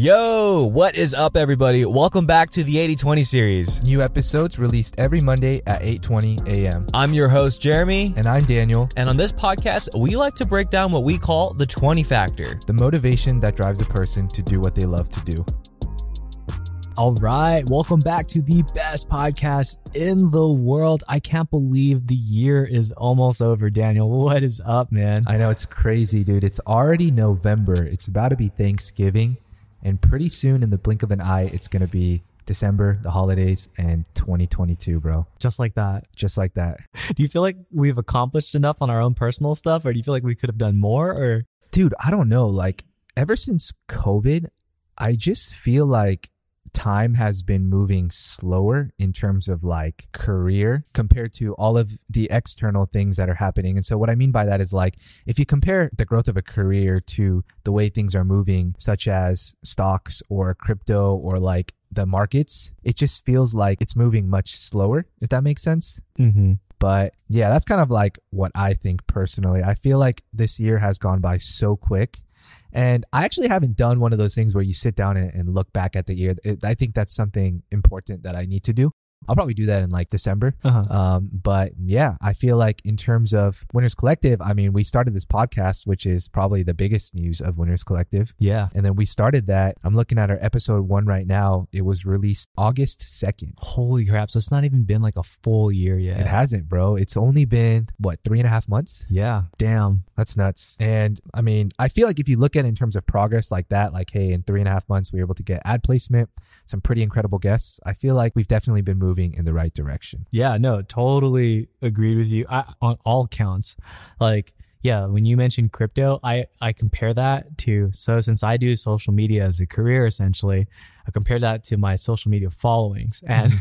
Yo, what is up, everybody? Welcome back to the 8020 series. New episodes released every Monday at 8:20 a.m. I'm your host, Jeremy. And I'm Daniel. And on this podcast, we like to break down what we call the 20 factor. The motivation that drives a person to do what they love to do. All right, welcome back to the best podcast in the world. I can't believe the year is almost over, Daniel. What is up, man? I know it's crazy, dude. It's already November. It's about to be Thanksgiving, and pretty soon in the blink of an eye, it's going to be December, the holidays, and 2022, bro. Just like that. Just like that. Do you feel like we've accomplished enough on our own personal stuff, or do you feel like we could have done more? Or, dude, I don't know. Like, ever since COVID, I just feel like time has been moving slower in terms of like career compared to all of the external things that are happening. And so, what I mean by that is like, if you compare the growth of a career to the way things are moving, such as stocks or crypto or like the markets, it just feels like it's moving much slower, if that makes sense. mm-hmm. But yeah, that's kind of like what I think personally. I feel like this year has gone by so quick. And I actually haven't done one of those things where you sit down and, and look back at the year. It, I think that's something important that I need to do. I'll probably do that in like December. Uh-huh. Um, but yeah, I feel like in terms of Winners Collective, I mean, we started this podcast, which is probably the biggest news of Winners Collective. yeah. And then we started that. I'm looking at our episode one right now. It was released August 2nd. Holy crap. So it's not even been like a full year yet. It hasn't, bro. It's only been, what, three and a half months? Yeah. Damn. That's nuts. And I mean, I feel like if you look at it in terms of progress like that, like, hey, in three and a half months, we were able to get ad placement, some pretty incredible guests. I feel like we've definitely been moving in the right direction. Yeah, no, totally agreed with you I, on all counts. Like, yeah, when you mentioned crypto, I I compare that to so since I do social media as a career essentially, I compare that to my social media followings and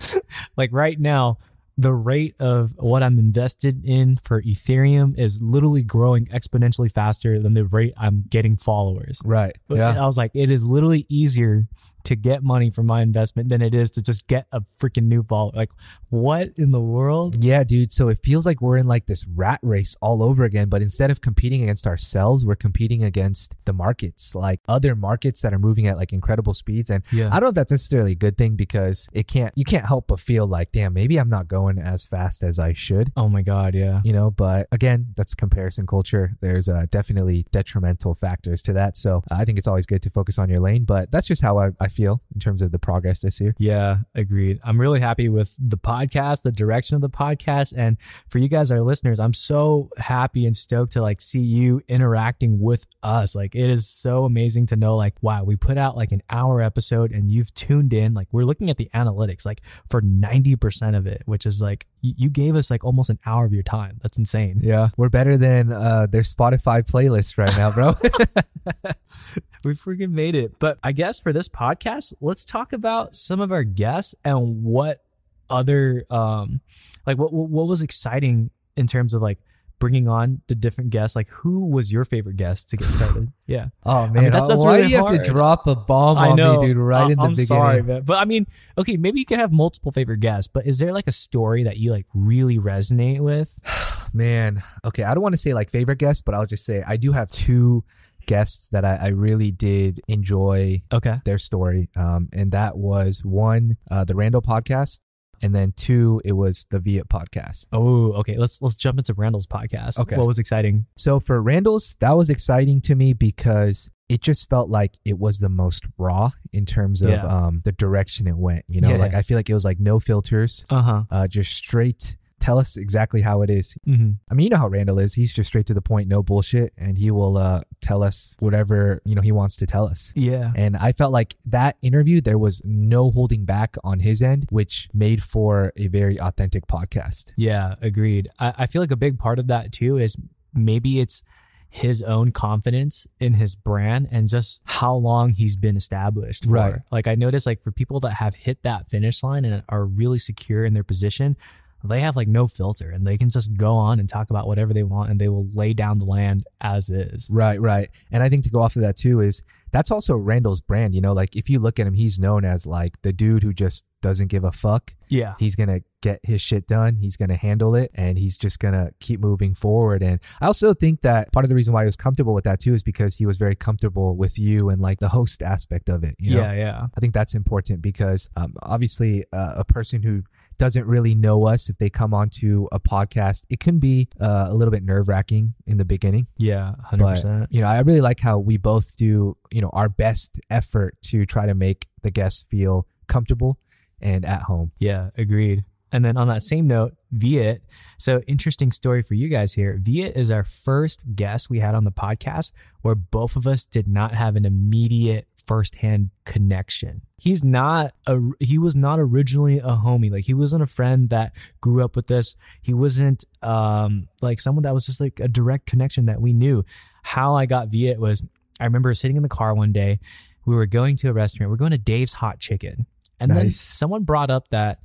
like right now the rate of what I'm invested in for Ethereum is literally growing exponentially faster than the rate I'm getting followers. Right. Yeah. I was like, it is literally easier to get money from my investment than it is to just get a freaking new follower. Like, what in the world? Yeah, dude. So it feels like we're in like this rat race all over again. But instead of competing against ourselves, we're competing against the markets, like other markets that are moving at like incredible speeds. And Yeah. I don't know if that's necessarily a good thing because it can't, you can't help but feel like, damn, maybe I'm not going as fast as I should. Oh my God, yeah. you know but again that's comparison culture there's uh, definitely detrimental factors to that so i think it's always good to focus on your lane but that's just how I, I feel in terms of the progress this year Yeah, agreed. I'm really happy with the podcast, the direction of the podcast. And for you guys, our listeners, I'm so happy and stoked to like see you interacting with us. Like it is so amazing to know like, wow, we put out like an hour episode and you've tuned in. Like we're looking at the analytics, like for 90% of it, which is like, you gave us like almost an hour of your time. That's insane. yeah we're better than uh, their spotify playlist right now bro we freaking made it. But I guess for this podcast, let's talk about some of our guests and what other um like what what what was exciting in terms of like bringing on the different guests. Like who was your favorite guest to get started? Yeah. oh man mean, that's- that's why really do you have to drop a bomb I on know, me dude right I- in the I'm beginning sorry, man. But I mean, okay, maybe you can have multiple favorite guests, but is there like a story that you like really resonate with? man okay i don't want to say like favorite guest but i'll just say i do have two guests that i, I really did enjoy Okay. their story. Um, and that was one, uh, the Randall podcast, and then two, it was the Viet podcast. Oh, okay. Let's let's jump into Randall's podcast. Okay. What was exciting? So for Randall's, that was exciting to me because it just felt like it was the most raw in terms of Yeah. um, the direction it went. You know, Yeah. like I feel like it was like no filters, Uh-huh. uh, just straight. Tell us exactly how it is. Mm-hmm. I mean, you know how Randall is. He's just straight to the point, no bullshit, and he will uh, tell us whatever you know he wants to tell us. Yeah. And I felt like that interview, there was no holding back on his end, which made for a very authentic podcast. Yeah, agreed. I, I feel like a big part of that too is maybe it's his own confidence in his brand and just how long he's been established for. Right. Like I noticed like for people that have hit that finish line and are really secure in their position, they have like no filter and they can just go on and talk about whatever they want and they will lay down the land as is. Right, right. And I think to go off of that too is that's also Randall's brand. You know, like if you look at him, he's known as like the dude who just doesn't give a fuck. Yeah. He's gonna get his shit done. He's going to handle it and he's just going to keep moving forward. And I also think that part of the reason why he was comfortable with that too is because he was very comfortable with you and like the host aspect of it. You know? Yeah, yeah. I think that's important because um, obviously uh, a person who doesn't really know us, if they come onto a podcast, it can be uh, a little bit nerve wracking in the beginning. Yeah, hundred But percent. you know, I really like how we both do you know our best effort to try to make the guests feel comfortable and at home. Yeah, agreed. And then on that same note, Viet. So interesting story for you guys here. Viet is our first guest we had on the podcast where both of us did not have an immediate firsthand connection. He's not a he was not originally a homie. Like he wasn't a friend that grew up with us. He wasn't um like someone that was just like a direct connection that we knew. How I got Viet was I remember sitting in the car one day. We were going to a restaurant. We're going to Dave's Hot Chicken. And then someone brought up that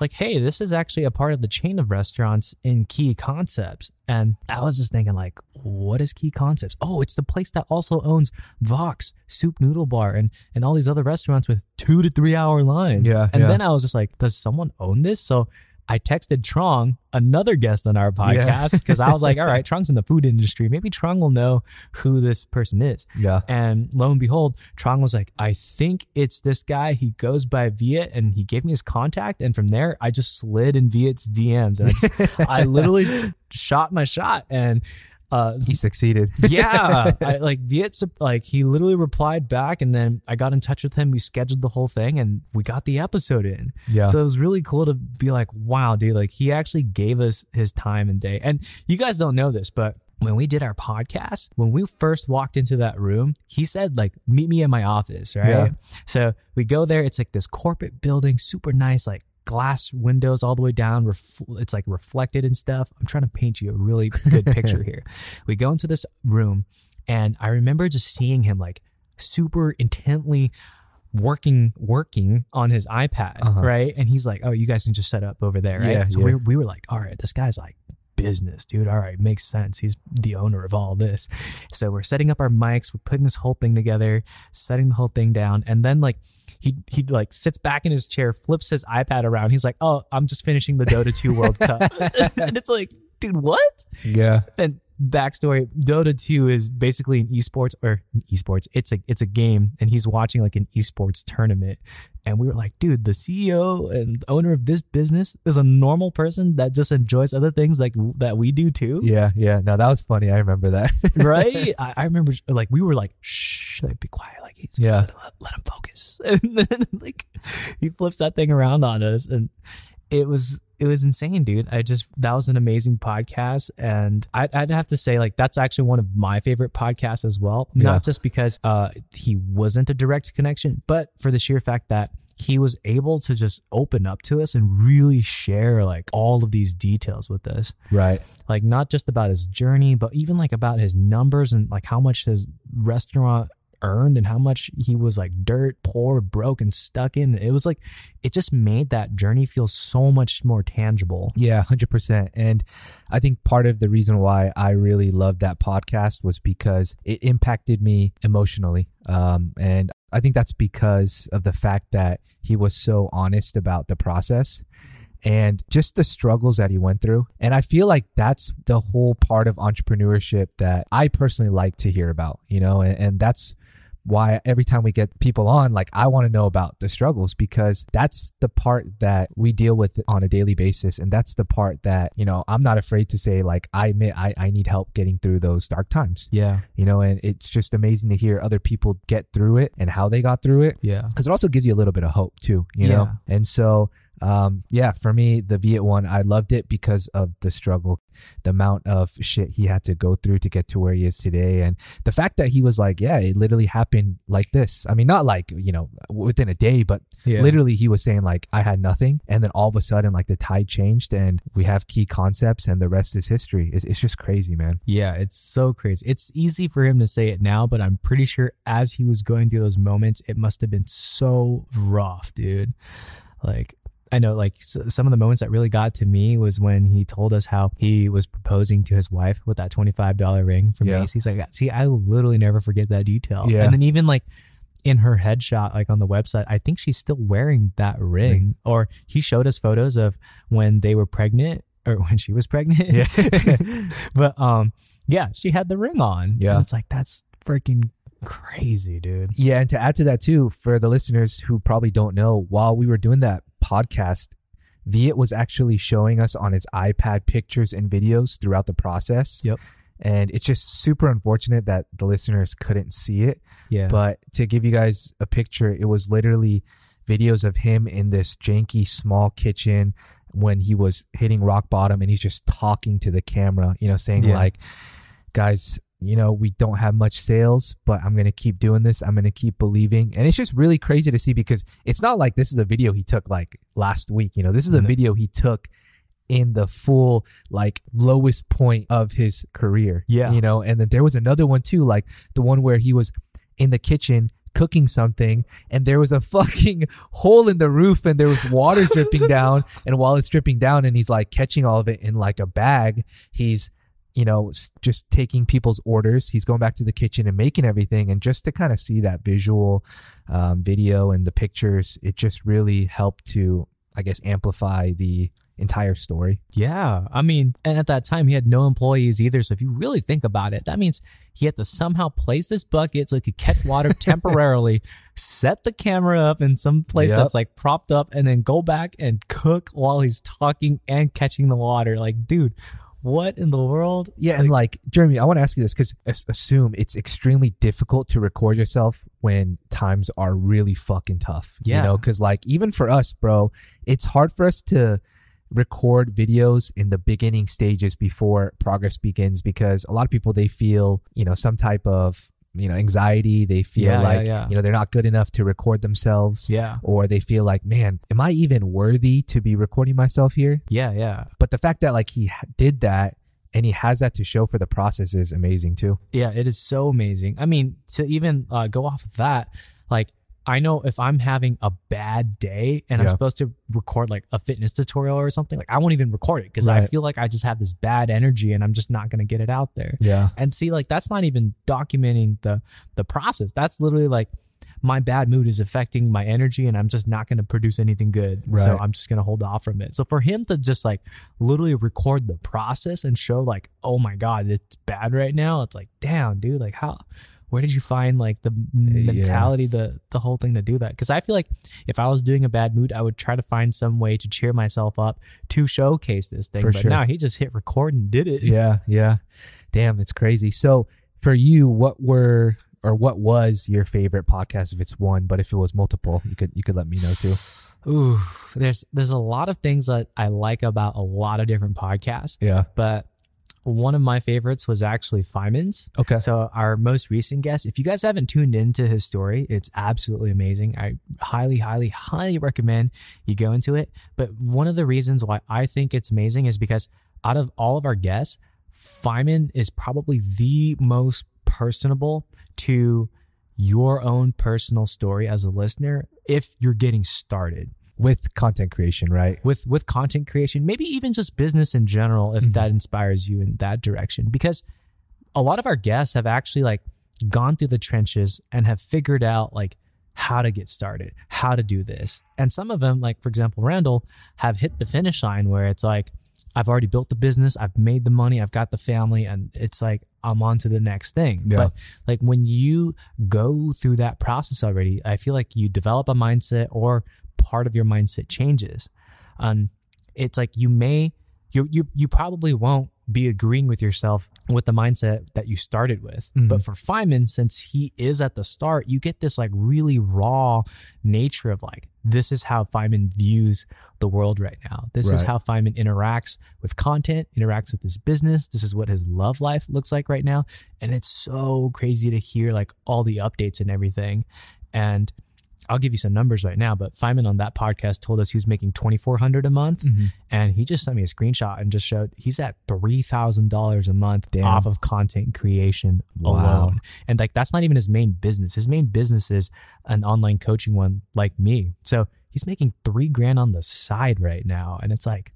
like, hey, this is actually a part of the chain of restaurants in Kei Concepts. And I was just thinking, like, what is Kei Concepts? Oh, it's the place that also owns Vox, Soup Noodle Bar, and and all these other restaurants with two to three hour lines. Yeah, And yeah. then I was just like, does someone own this? So I texted Trong, another guest on our podcast, because I was like, all right, Trong's in the food industry. Maybe Trong will know who this person is. Yeah. And lo and behold, Trong was like, I think it's this guy. He goes by Viet and he gave me his contact. And from there, I just slid in Viet's DMs and I, just, I literally shot my shot. And uh, He succeeded. yeah, I, like Viet's like he literally replied back, and then I got in touch with him. We scheduled the whole thing, and we got the episode in. Yeah. So it was really cool to be like, wow, dude, like he actually gave us his time and day. And you guys don't know this, but when we did our podcast, when we first walked into that room, he said like, meet me in my office, right? Yeah. So we go there. It's like this corporate building, super nice, like glass windows all the way down. Ref- it's like reflected and stuff. I'm trying to paint you a really good picture here. We go into this room, and I remember just seeing him like super intently working working on his iPad, Uh-huh. right? And he's like, "Oh, you guys can just set up over there, right?" Yeah, so yeah. we we were like, "All right, this guy's like business, dude. All right, makes sense. He's the owner of all this." So we're setting up our mics, we're putting this whole thing together, setting the whole thing down, and then like he he like sits back in his chair, flips his iPad around. He's like, "Oh, I'm just finishing the Dota 2 World Cup," and it's like, dude, what? Yeah. and backstory dota 2 is basically an esports or an esports it's a it's a game and he's watching like an esports tournament and we were like dude the ceo and owner of this business is a normal person that just enjoys other things like that we do too Yeah. Yeah. No, that was funny. I remember that. right I, I remember like we were like shh like be quiet like he's Yeah. let, let, let him focus and then like he flips that thing around on us and it was it was insane dude i just that was an amazing podcast and I'd, I'd have to say like that's actually one of my favorite podcasts as well not Yeah. just because uh he wasn't a direct connection but for the sheer fact that he was able to just open up to us and really share like all of these details with us right. like not just about his journey, but even like about his numbers and like how much his restaurant earned and how much he was like dirt poor, broke, and stuck in. It was like it just made that journey feel so much more tangible. Yeah, 100%. And I think part of the reason why I really loved that podcast was because it impacted me emotionally. Um, and I think that's because of the fact that he was so honest about the process and just the struggles that he went through. And I feel like that's the whole part of entrepreneurship that I personally like to hear about, you know, and, and that's why every time we get people on, like I want to know about the struggles because that's the part that we deal with on a daily basis. And that's the part that, you know, I'm not afraid to say, like, I admit I, I need help getting through those dark times, Yeah. you know, and it's just amazing to hear other people get through it and how they got through it Yeah. because it also gives you a little bit of hope too, you know? And so, um, yeah, for me, the Viet one, I loved it because of the struggle, the amount of shit he had to go through to get to where he is today. And the fact that he was like, yeah, it literally happened like this. I mean, not like, you know, within a day, but Yeah. literally he was saying like, I had nothing. And then all of a sudden, like the tide changed and we have Kei Concepts and the rest is history. It's, it's just crazy, man. Yeah, it's so crazy. It's easy for him to say it now, but I'm pretty sure as he was going through those moments, it must have been so rough, dude. Like, I know, like, some of the moments that really got to me was when he told us how he was proposing to his wife with that $25 ring from Yeah. Macy's. Like, see, I literally never forget that detail. Yeah. And then even like, in her headshot, like on the website, I think she's still wearing that ring. Or he showed us photos of when they were pregnant or when she was pregnant. Yeah. but um, yeah, she had the ring on. Yeah. And it's like that's freaking crazy, dude. Yeah, and to add to that too, for the listeners who probably don't know, while we were doing that podcast, Viet was actually showing us on his iPad pictures and videos throughout the process. Yep. And it's just super unfortunate that the listeners couldn't see it. Yeah. But to give you guys a picture, it was literally videos of him in this janky small kitchen when he was hitting rock bottom and he's just talking to the camera, you know, saying Yeah. like, guys, you know, we don't have much sales, but I'm going to keep doing this. I'm going to keep believing. And it's just really crazy to see because it's not like this is a video he took like last week, you know, this is a mm-hmm. video he took in the full like lowest point of his career. Yeah. You know, and then there was another one too, like the one where he was in the kitchen cooking something and there was a fucking hole in the roof and there was water dripping down and while it's dripping down and he's like catching all of it in like a bag he's you know just taking people's orders he's going back to the kitchen and making everything and just to kind of see that visual um, video and the pictures it just really helped to i guess amplify the entire story Yeah. I mean, and at that time, he had no employees either. So if you really think about it, that means he had to somehow place this bucket so he could catch water temporarily, set the camera up in some place Yep. that's like propped up, and then go back and cook while he's talking and catching the water. Like, dude, what in the world? Yeah, and like Jeremy, I want to ask you this because assume it's extremely difficult to record yourself when times are really fucking tough. Yeah. you know, because like even for us, bro, it's hard for us to record videos in the beginning stages before progress begins because a lot of people they feel you know some type of you know anxiety they feel Yeah, yeah, like yeah. you know they're not good enough to record themselves Yeah. or they feel like man am i even worthy to be recording myself here Yeah. Yeah. but the fact that like he did that and he has that to show for the process is amazing too. Yeah, it is so amazing. I mean, to even uh, go off of that, like I know if I'm having a bad day and I'm supposed to record like a fitness tutorial or something, like I won't even record it because I feel like I just have this bad energy and I'm just not going to get it out there. Yeah. And see, like that's not even documenting the the process. That's literally like my bad mood is affecting my energy and I'm just not going to produce anything good. Right. So I'm just going to hold off from it. So for him to just like literally record the process and show like, "Oh my god, it's bad right now." It's like, "Damn, dude, like how where did you find like the mentality, the the whole thing to do that? Because I feel like if I was doing a bad mood, I would try to find some way to cheer myself up to showcase this thing. For but sure. now he just hit record and did it. Yeah. Yeah. Damn, it's crazy. So for you, what were or what was your favorite podcast if it's one, but if it was multiple, you could you could let me know too. Ooh, there's there's a lot of things that I like about a lot of different podcasts, Yeah. but one of my favorites was actually Feynman's. Okay. So our most recent guest, if you guys haven't tuned into his story, it's absolutely amazing. I highly, highly, highly recommend you go into it. But one of the reasons why I think it's amazing is because out of all of our guests, Feynman is probably the most personable to your own personal story as a listener if you're getting started With content creation, right? with with content creation, maybe even just business in general, if mm-hmm. that inspires you in that direction. Because a lot of our guests have actually like gone through the trenches and have figured out like how to get started, how to do this. And some of them, like for example, Randall, have hit the finish line where it's like, I've already built the business, I've made the money, I've got the family, and it's like I'm on to the next thing. Yeah. But like when you go through that process already, I feel like you develop a mindset or part of your mindset changes. Um, it's like you may you you you probably won't be agreeing with yourself with the mindset that you started with. But for Feynman, since he is at the start, you get this like really raw nature of like this is how Feynman views the world right now. This is how Feynman interacts with content, interacts with his business. This is what his love life looks like right now. And it's so crazy to hear like all the updates and everything. And I'll give you some numbers right now, but Feynman on that podcast told us he was making twenty four hundred a month, Mm-hmm. and he just sent me a screenshot and just showed he's at three thousand dollars a month Damn. off of content creation Wow. alone. And like that's not even his main business. His main business is an online coaching one, like me. So he's making three grand on the side right now, and it's like,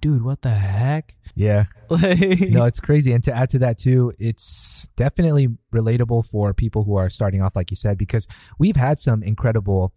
dude, what the heck? Yeah. Like, no, it's crazy. And to add to that too, it's definitely relatable for people who are starting off, like you said, because we've had some incredible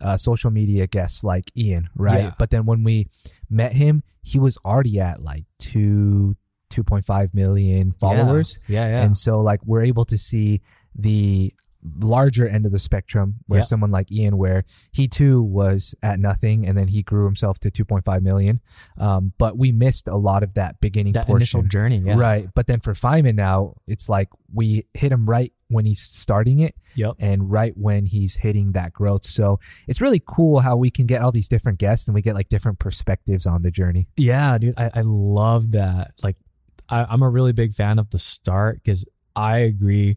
uh, social media guests like Ian, right? Yeah. But then when we met him, he was already at like two, 2.5 million followers. Yeah, yeah. And so like we're able to see the larger end of the spectrum where Yeah. someone like Ian where he too was at nothing and then he grew himself to 2.5 million. Um, but we missed a lot of that beginning that portion. initial journey. Yeah. Right. But then for Feynman now, it's like we hit him right when he's starting it Yep. and right when he's hitting that growth. So it's really cool how we can get all these different guests and we get like different perspectives on the journey. Yeah, dude, I, I love that. Like, I, I'm a really big fan of the start because I agree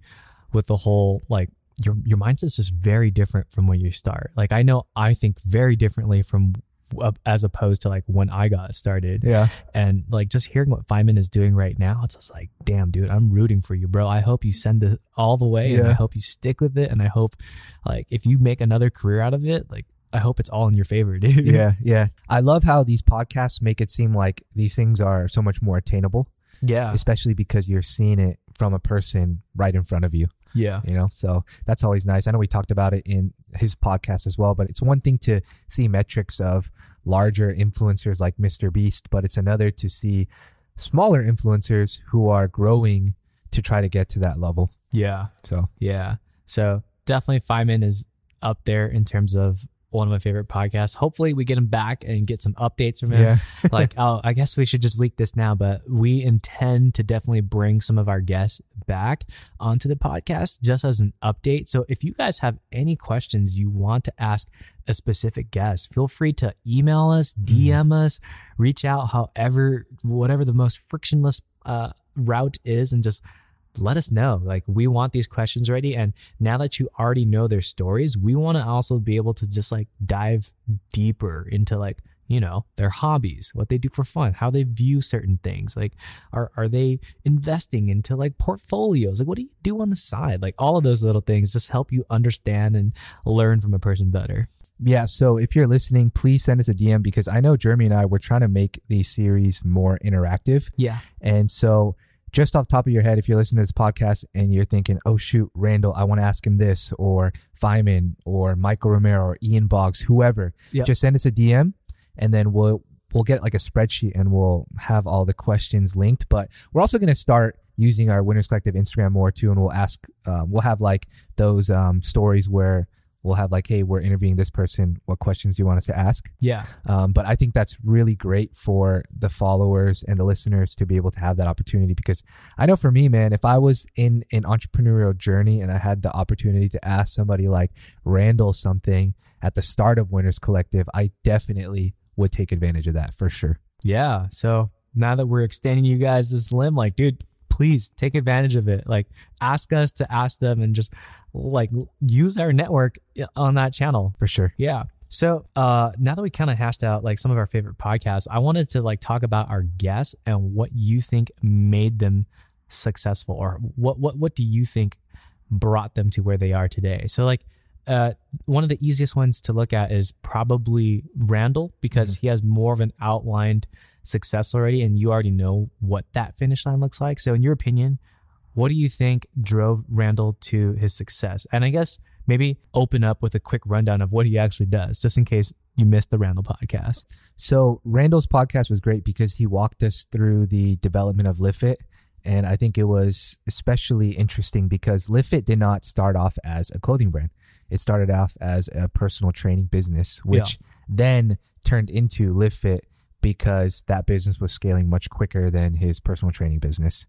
with the whole like your your mindset's just very different from when you start. Like, I know I think very differently from uh, as opposed to like when I got started. Yeah. And like just hearing what Feynman is doing right now, it's just like, damn, dude, I'm rooting for you, bro. I hope you send this all the way yeah. and I hope you stick with it. And I hope like if you make another career out of it, like I hope it's all in your favor, dude. Yeah. Yeah. I love how these podcasts make it seem like these things are so much more attainable, Yeah. especially because you're seeing it from a person right in front of you. Yeah. you know so that's always nice i know we talked about it in his podcast as well but it's one thing to see metrics of larger influencers like mr beast but it's another to see smaller influencers who are growing to try to get to that level Yeah. so Yeah. So definitely Feynman is up there in terms of one of my favorite podcasts. Hopefully we get him back and get some updates from him. yeah like, oh, I guess we should just leak this now, but we intend to definitely bring some of our guests back onto the podcast just as an update. So if you guys have any questions you want to ask a specific guest, feel free to email us, DM us, reach out however, whatever the most frictionless uh, route is, and just let us know. Like, we want these questions ready. And now that you already know their stories, we want to also be able to just like dive deeper into like, you know, their hobbies, what they do for fun, how they view certain things. Like, are, are they investing into like portfolios? Like, what do you do on the side? Like, all of those little things just help you understand and learn from a person better. yeah so if you're listening please send us a dm because i know jeremy and i were trying to make the series more interactive Yeah. And so, just off the top of your head, if you're listening to this podcast and you're thinking, oh, shoot, Randall, I want to ask him this, or Feynman, or Michael Romero, or Ian Boggs, whoever, Yep. just send us a DM and then we'll. We'll get like a spreadsheet and we'll have all the questions linked. But we're also going to start using our Winners Collective Instagram more too. And we'll ask, um, we'll have like those um, stories where we'll have like, hey, we're interviewing this person. What questions do you want us to ask? Yeah. Um, but I think that's really great for the followers and the listeners to be able to have that opportunity because I know for me, man, if I was in an entrepreneurial journey and I had the opportunity to ask somebody like Randall something at the start of Winners Collective, I definitely would take advantage of that for sure. Yeah. So now that we're extending you guys this limb, like, dude, please take advantage of it. Like, ask us to ask them and just like use our network on that channel. For sure. Yeah. So uh, now that we kind of hashed out like some of our favorite podcasts, I wanted to like talk about our guests and what you think made them successful, or what what what do you think brought them to where they are today? So like. Uh, one of the easiest ones to look at is probably Randall because he has more of an outlined success already, and you already know what that finish line looks like. So, in your opinion, what do you think drove Randall to his success? And I guess maybe open up with a quick rundown of what he actually does, just in case you missed the Randall podcast. So Randall's podcast was great because he walked us through the development of LiveFit. And I think it was especially interesting because LiveFit did not start off as a clothing brand. It started off as a personal training business, which then turned into LiveFit because that business was scaling much quicker than his personal training business.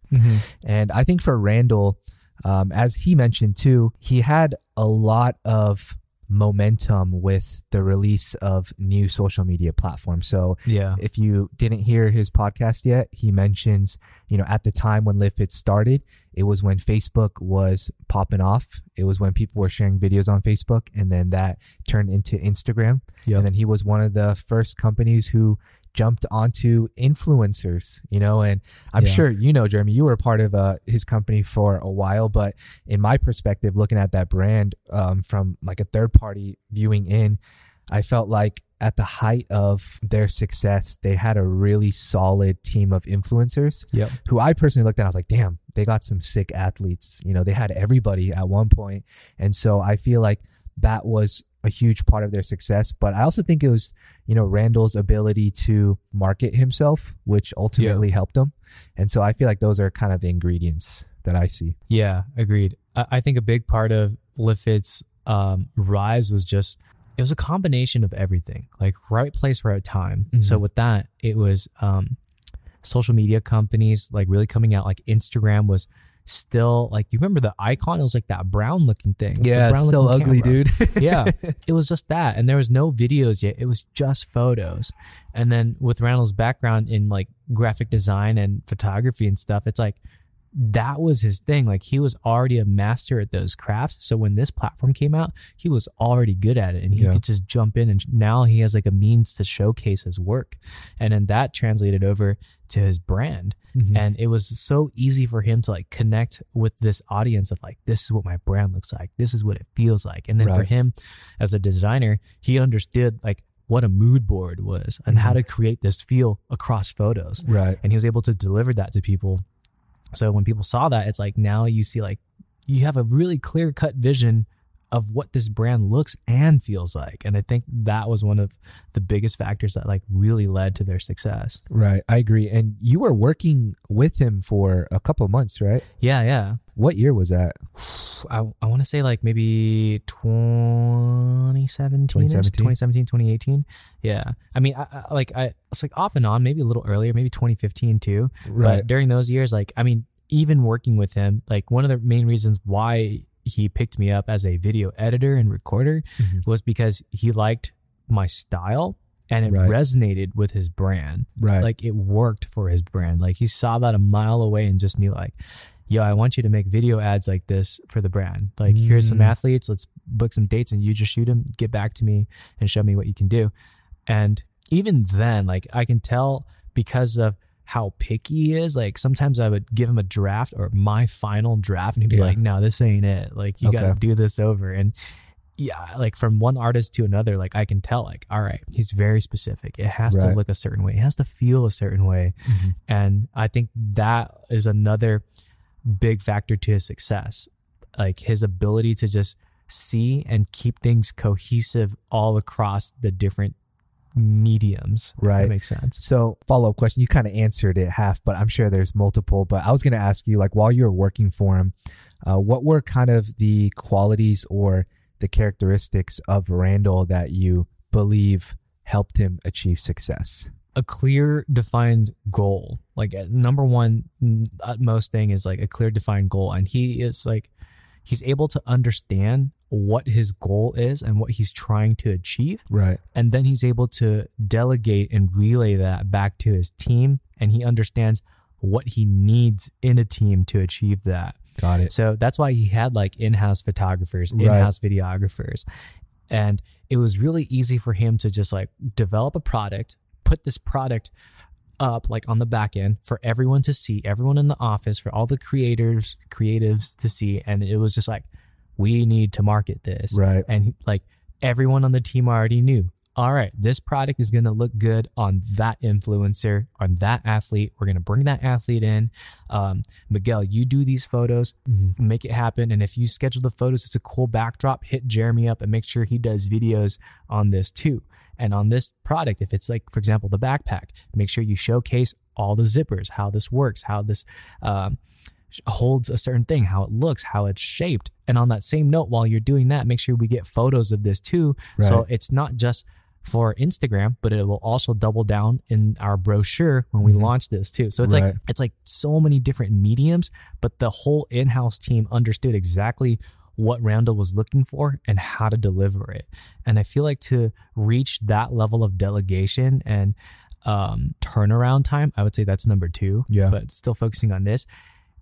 And I think for Randall, um, as he mentioned too, he had a lot of momentum with the release of new social media platforms. So Yeah. if you didn't hear his podcast yet, he mentions, you know, at the time when LiveFit started, it was when Facebook was popping off. It was when people were sharing videos on Facebook, and then that turned into Instagram. Yep. And then he was one of the first companies who jumped onto influencers, you know, and I'm Yeah. sure you know, Jeremy, you were a part of uh, his company for a while, but in my perspective, looking at that brand um, from like a third party viewing in, I felt like at the height of their success, they had a really solid team of influencers Yep. who I personally looked at. I was like, damn, they got some sick athletes. You know, they had everybody at one point. And so I feel like that was a huge part of their success. But I also think it was, you know, Randall's ability to market himself, which ultimately helped him. And so I feel like those are kind of the ingredients that I see. Yeah, agreed. I, I think a big part of LiveFit's um, rise was just it was a combination of everything, like right place, right time. So with that, it was um, social media companies like really coming out. Like Instagram was still like you remember the icon? It was like that brown looking thing. Yeah, brown still ugly, camera. dude. yeah, it was just that, and there was no videos yet. It was just photos. And then with Randall's background in like graphic design and photography and stuff, it's like that was his thing. Like he was already a master at those crafts. So when this platform came out, he was already good at it, and he Yeah. could just jump in. And now he has like a means to showcase his work, and then that translated over to his brand Mhm. and it was so easy for him to like connect with this audience of like this is what my brand looks like this is what it feels like and then for him as a designer he understood like what a mood board was and how to create this feel across photos Right. and he was able to deliver that to people so when people saw that it's like now you see like you have a really clear cut vision of what this brand looks and feels like and i think that was one of the biggest factors that like really led to their success Right. I agree. And you were working with him for a couple of months, right? yeah yeah What year was that? I, I want to say like maybe 2017, 2017? 2017, 2018. Yeah. I mean, I, I, like, I, it's like off and on, maybe a little earlier, maybe 2015 too. But during those years, like, I mean, even working with him, like one of the main reasons why he picked me up as a video editor and recorder Mhm. was because he liked my style and it Right. resonated with his brand Right. like it worked for his brand. Like he saw that a mile away and just knew like, yo, I want you to make video ads like this for the brand. Like here's some Mm. athletes, let's book some dates and you just shoot them, get back to me and show me what you can do. And even then, like I can tell because of how picky he is, like sometimes I would give him a draft or my final draft and he'd be Yeah. like, no, this ain't it. Like you gotta do this over. And yeah, like from one artist to another, like I can tell, like, all right, he's very specific. It has to look a certain way. It has to feel a certain way. Mhm. And I think that is another big factor to his success. Like his ability to just see and keep things cohesive all across the different mediums. Right. That makes sense. So, follow up question. You kind of answered it half, but I'm sure there's multiple. But I was going to ask you, like, while you were working for him, uh, what were kind of the qualities or the characteristics of Randall that you believe helped him achieve success? A clear defined goal like uh, number one mm, utmost thing is like a clear defined goal and he is like he's able to understand what his goal is and what he's trying to achieve Right. and then he's able to delegate and relay that back to his team and he understands what he needs in a team to achieve that Got it. so that's why he had like in-house photographers, in-house videographers. And it was really easy for him to just like develop a product, put this product up like on the back end for everyone to see, everyone in the office, for all the creators, creatives to see. And it was just like, we need to market this. Right. And like everyone on the team already knew, all right, this product is going to look good on that influencer, on that athlete. We're going to bring that athlete in. Um, Miguel, you do these photos, Mhm. make it happen. And if you schedule the photos, it's a cool backdrop, hit Jeremy up and make sure he does videos on this too. And on this product, if it's like, for example, the backpack, make sure you showcase all the zippers, how this works, how this, um, holds a certain thing, how it looks, how it's shaped. And on that same note, while you're doing that, make sure we get photos of this too. So it's not just for Instagram, but it will also double down in our brochure when we launch this too. So it's Right. like it's like so many different mediums, but the whole in-house team understood exactly what Randall was looking for and how to deliver it. And I feel like to reach that level of delegation and um, turnaround time, I would say that's number two. Yeah. But still focusing on this,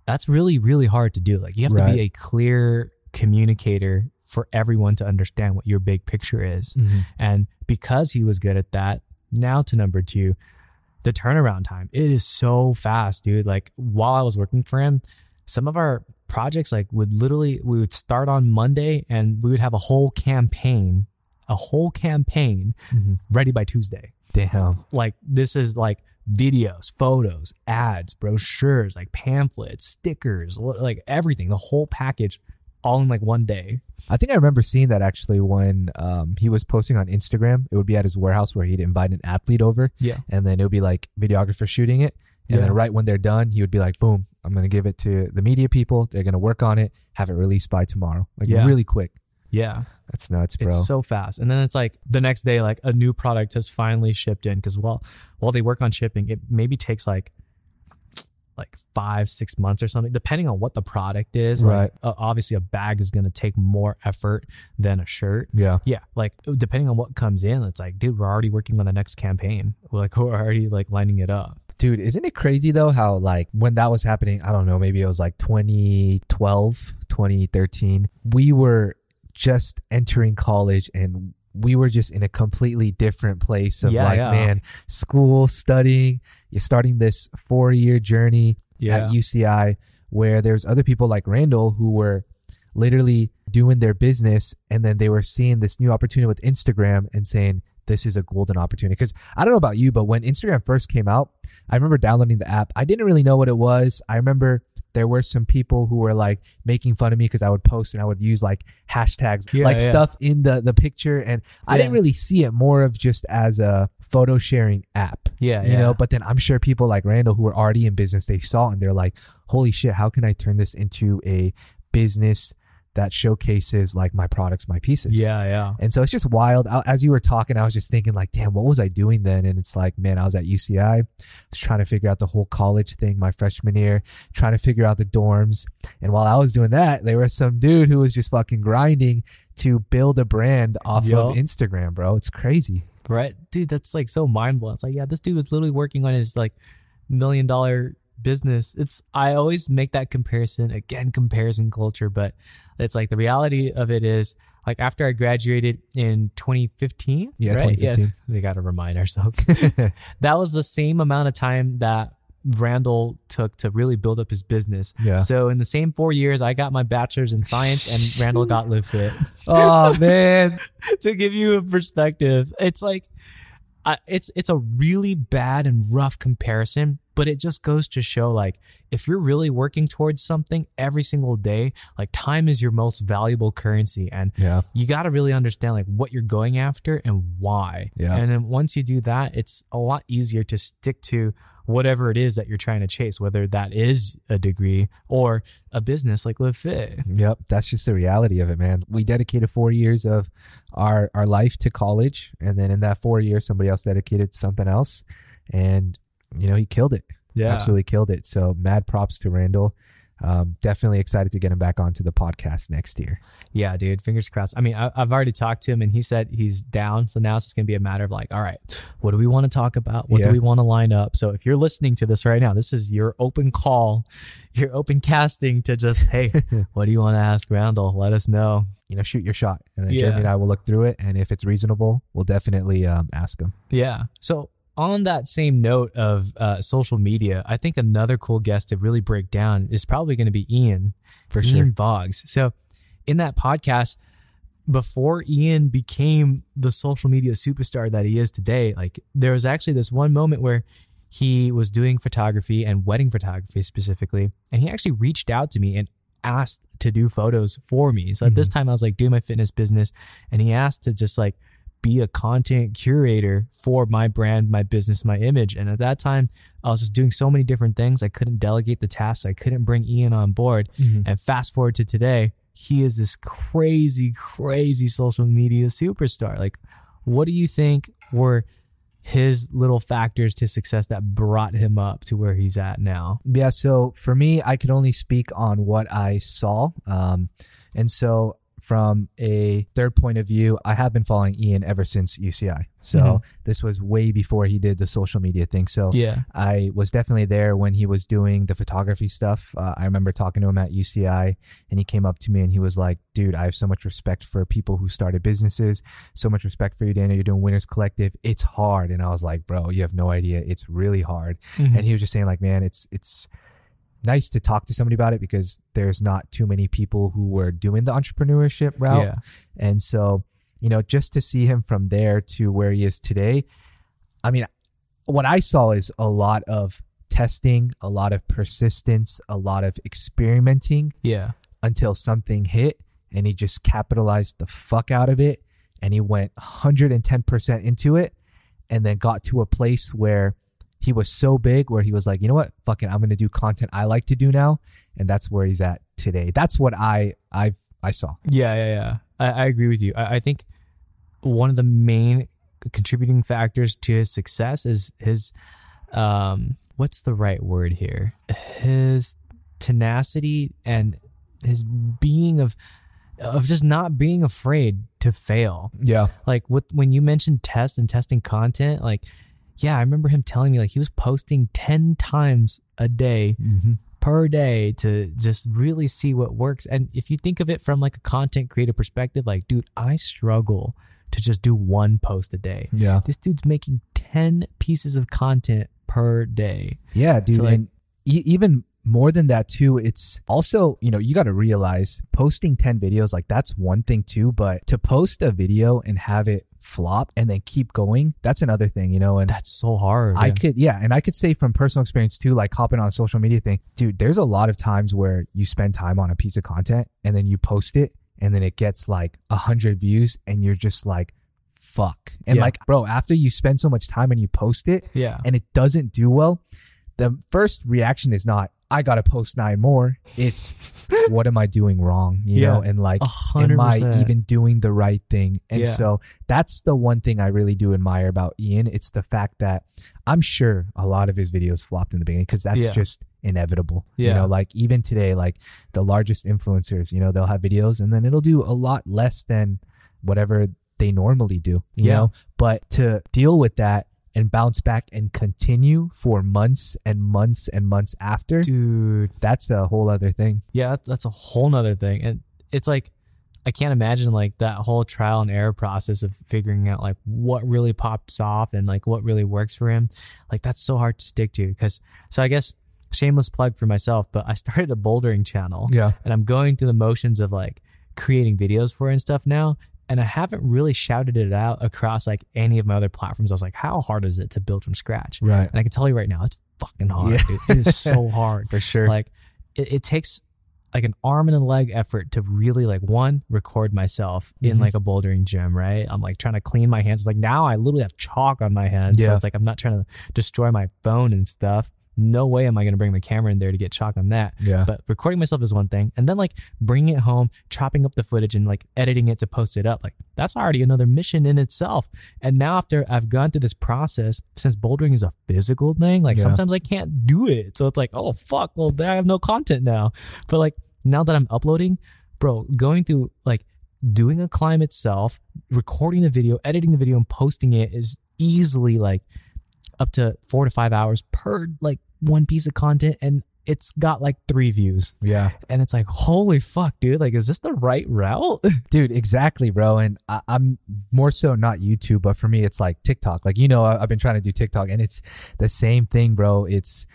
that's really, really hard to do. Like you have to be a clear communicator for everyone to understand what your big picture is. Mhm. And because he was good at that, now to number two, the turnaround time. It is so fast, dude. Like while I was working for him, some of our projects like would literally we would start on Monday and we would have a whole campaign a whole campaign ready by Tuesday. Damn. Like this is like videos, photos, ads, brochures, like pamphlets, stickers, like everything, the whole package, all in like one day. I think I remember seeing that actually when um, he was posting on Instagram. It would be at his warehouse where he'd invite an athlete over, Yeah. and then it would be like videographer shooting it. And Yeah. then right when they're done, he would be like, "Boom! I'm gonna give it to the media people. They're gonna work on it, have it released by tomorrow, like Yeah. really quick." Yeah. That's nuts, bro. It's so fast. And then it's like the next day, like a new product has finally shipped in. Cause while while they work on shipping, it maybe takes like like five, six months or something, depending on what the product is. Like, Right. uh, obviously a bag is gonna take more effort than a shirt. yeah, Yeah. Like depending on what comes in, it's like, dude, we're already working on the next campaign. We're like we're already like lining it up. dude, isn't it crazy though how like when that was happening? I don't know, maybe it was like 2012, 2013. We were just entering college and we were just in a completely different place of Yeah, like yeah. man school studying you're starting this four year journey at UCI where there's other people like Randall who were literally doing their business and then they were seeing this new opportunity with Instagram and saying this is a golden opportunity. Because I don't know about you but when Instagram first came out I remember downloading the app. I didn't really know what it was. I remember there were some people who were like making fun of me because I would post and I would use like hashtags Yeah, like yeah. stuff in the the picture and I didn't really see it more of just as a photo sharing app Yeah. you yeah. know but then i'm sure people like randall who were already in business they saw it and they're like holy shit how can i turn this into a business that showcases like my products my pieces yeah, yeah. and so it's just wild I- as you were talking i was just thinking like damn what was i doing then and it's like man i was at uci was trying to figure out the whole college thing my freshman year trying to figure out the dorms and while i was doing that there was some dude who was just fucking grinding to build a brand off Yup. of instagram bro it's crazy Right. Dude, that's like so mind blowing. It's like, yeah, this dude was literally working on his like million dollar business. It's I always make that comparison, again, comparison culture, but it's like the reality of it is like after I graduated in 2015. Yeah, right? 2015. we gotta remind ourselves. that was the same amount of time that Randall took to really build up his business. Yeah. So in the same four years, I got my bachelor's in science and Randall got live fit. oh man to give you a perspective, it's like I, it's it's a really bad and rough comparison, but it just goes to show like if you're really working towards something every single day, like time is your most valuable currency and yeah you got to really understand like what you're going after and why. Yeah. And then once you do that, it's a lot easier to stick to whatever it is that you're trying to chase, whether that is a degree or a business like Live Fit. Yep, that's just the reality of it, man. We dedicated four years of our our life to college, and then in that four years, somebody else dedicated to something else, and you know he killed it. Yeah. absolutely killed it. So mad props to Randall. Um, definitely excited to get him back onto the podcast next year. Yeah, dude. Fingers crossed. I mean, I, I've already talked to him, and he said he's down. So now it's just gonna be a matter of like, all right, what do we want to talk about? What Yeah. do we want to line up? So if you're listening to this right now, this is your open call, your open casting to just, hey, what do you want to ask Randall? Let us know. You know, shoot your shot, and then Yeah. Jeremy and I will look through it, and if it's reasonable, we'll definitely um, ask him. Yeah. So on that same note of uh, social media, I think another cool guest to really break down is probably going to be Ian For Ian sure. Boggs. So in that podcast, before Ian became the social media superstar that he is today, like there was actually this one moment where he was doing photography and wedding photography specifically, and he actually reached out to me and asked to do photos for me. So at this time I was like doing my fitness business and he asked to just like be a content curator for my brand, my business, my image. And at that time, I was just doing so many different things. I couldn't delegate the tasks. I couldn't bring Ian on board. And fast forward to today, he is this crazy, crazy social media superstar. Like, what do you think were his little factors to success that brought him up to where he's at now? Yeah, so for me, I could only speak on what I saw. Um, and so, from a third point of view, I have been following Ian ever since UCI. So, Mhm. this was way before he did the social media thing. So, Yeah. I was definitely there when he was doing the photography stuff. Uh, I remember talking to him at UCI, and he came up to me and he was like, "Dude, I have so much respect for people who started businesses. So much respect for you, Daniel. You're doing Winners Collective. It's hard." And I was like, "Bro, you have no idea. It's really hard." Mm-hmm. And he was just saying, like, "Man, it's it's." Nice to talk to somebody about it because there's not too many people who were doing the entrepreneurship route Yeah. and so you know, just to see him from there to where he is today, I mean, what I saw is a lot of testing, a lot of persistence, a lot of experimenting Yeah. until something hit and he just capitalized the fuck out of it and he went 110% into it and then got to a place where he was so big where he was like, you know what, fucking, I'm gonna do content I like to do now, and that's where he's at today. That's what I I I saw. Yeah, yeah, yeah. I, I agree with you. I, I think one of the main contributing factors to his success is his um what's the right word here? His tenacity and his being of of just not being afraid to fail. Yeah, Like with when you mentioned test and testing content, like yeah, I remember him telling me like he was posting 10 times a day mm-hmm. per day to just really see what works. And if you think of it from like a content creator perspective, like, dude, I struggle to just do one post a day. yeah, This dude's making 10 pieces of content per day. yeah, dude. Like- and e- even more than that too, it's also you know you got to realize posting ten videos like that's one thing too, but to post a video and have it flop and then keep going, that's another thing, you know. And That's so hard. I yeah. could, yeah, and I could say from personal experience too, like hopping on a social media thing, dude. There's a lot of times where you spend time on a piece of content and then you post it, and then it gets like a hundred views, and you're just like, fuck. And Yeah. like, bro, after you spend so much time and you post it, Yeah. and it doesn't do well, the first reaction is not, I gotta post nine more. It's, what am I doing wrong? You Yeah. know, and like, A hundred am I even doing the right thing? And Yeah. so that's the one thing I really do admire about Ian. It's the fact that I'm sure a lot of his videos flopped in the beginning because that's Yeah. just inevitable. You know, like even today, like the largest influencers, you know, they'll have videos and then it'll do a lot less than whatever they normally do, you Yeah. know? But to deal with that and bounce back and continue for months and months and months after, Dude. that's a whole other thing. Yeah, that's a whole nother thing. And it's like I can't imagine like that whole trial and error process of figuring out like what really pops off and like what really works for him. Like that's so hard to stick to because so I guess shameless plug for myself, but I started a bouldering channel Yeah. and I'm going through the motions of like creating videos for it and stuff now. And I haven't really shouted it out across like any of my other platforms. I was like, how hard is it to build from scratch? Right. And I can tell you right now, it's fucking hard. Yeah. Dude. It is so hard For sure. like it, it takes like an arm and a leg effort to really like one record myself in Mhm. like a bouldering gym right i'm like trying to clean my hands like now i literally have chalk on my hands Yeah. so it's like i'm not trying to destroy my phone and stuff no way am i going to bring my camera in there to get chalk on that yeah. but recording myself is one thing and then like bringing it home chopping up the footage and like editing it to post it up like that's already another mission in itself and now after i've gone through this process since bouldering is a physical thing like Yeah. sometimes i can't do it so it's like oh fuck well there i have no content now but like now that i'm uploading bro going through like doing a climb itself recording the video editing the video and posting it is easily like up to four to five hours per like one piece of content and it's got like three views yeah. and it's like holy fuck dude like is this the right route Dude, exactly, bro. And I, I'm more so not YouTube, but for me, it's like TikTok. Like, you know, I, I've been trying to do TikTok and it's the same thing, bro. It's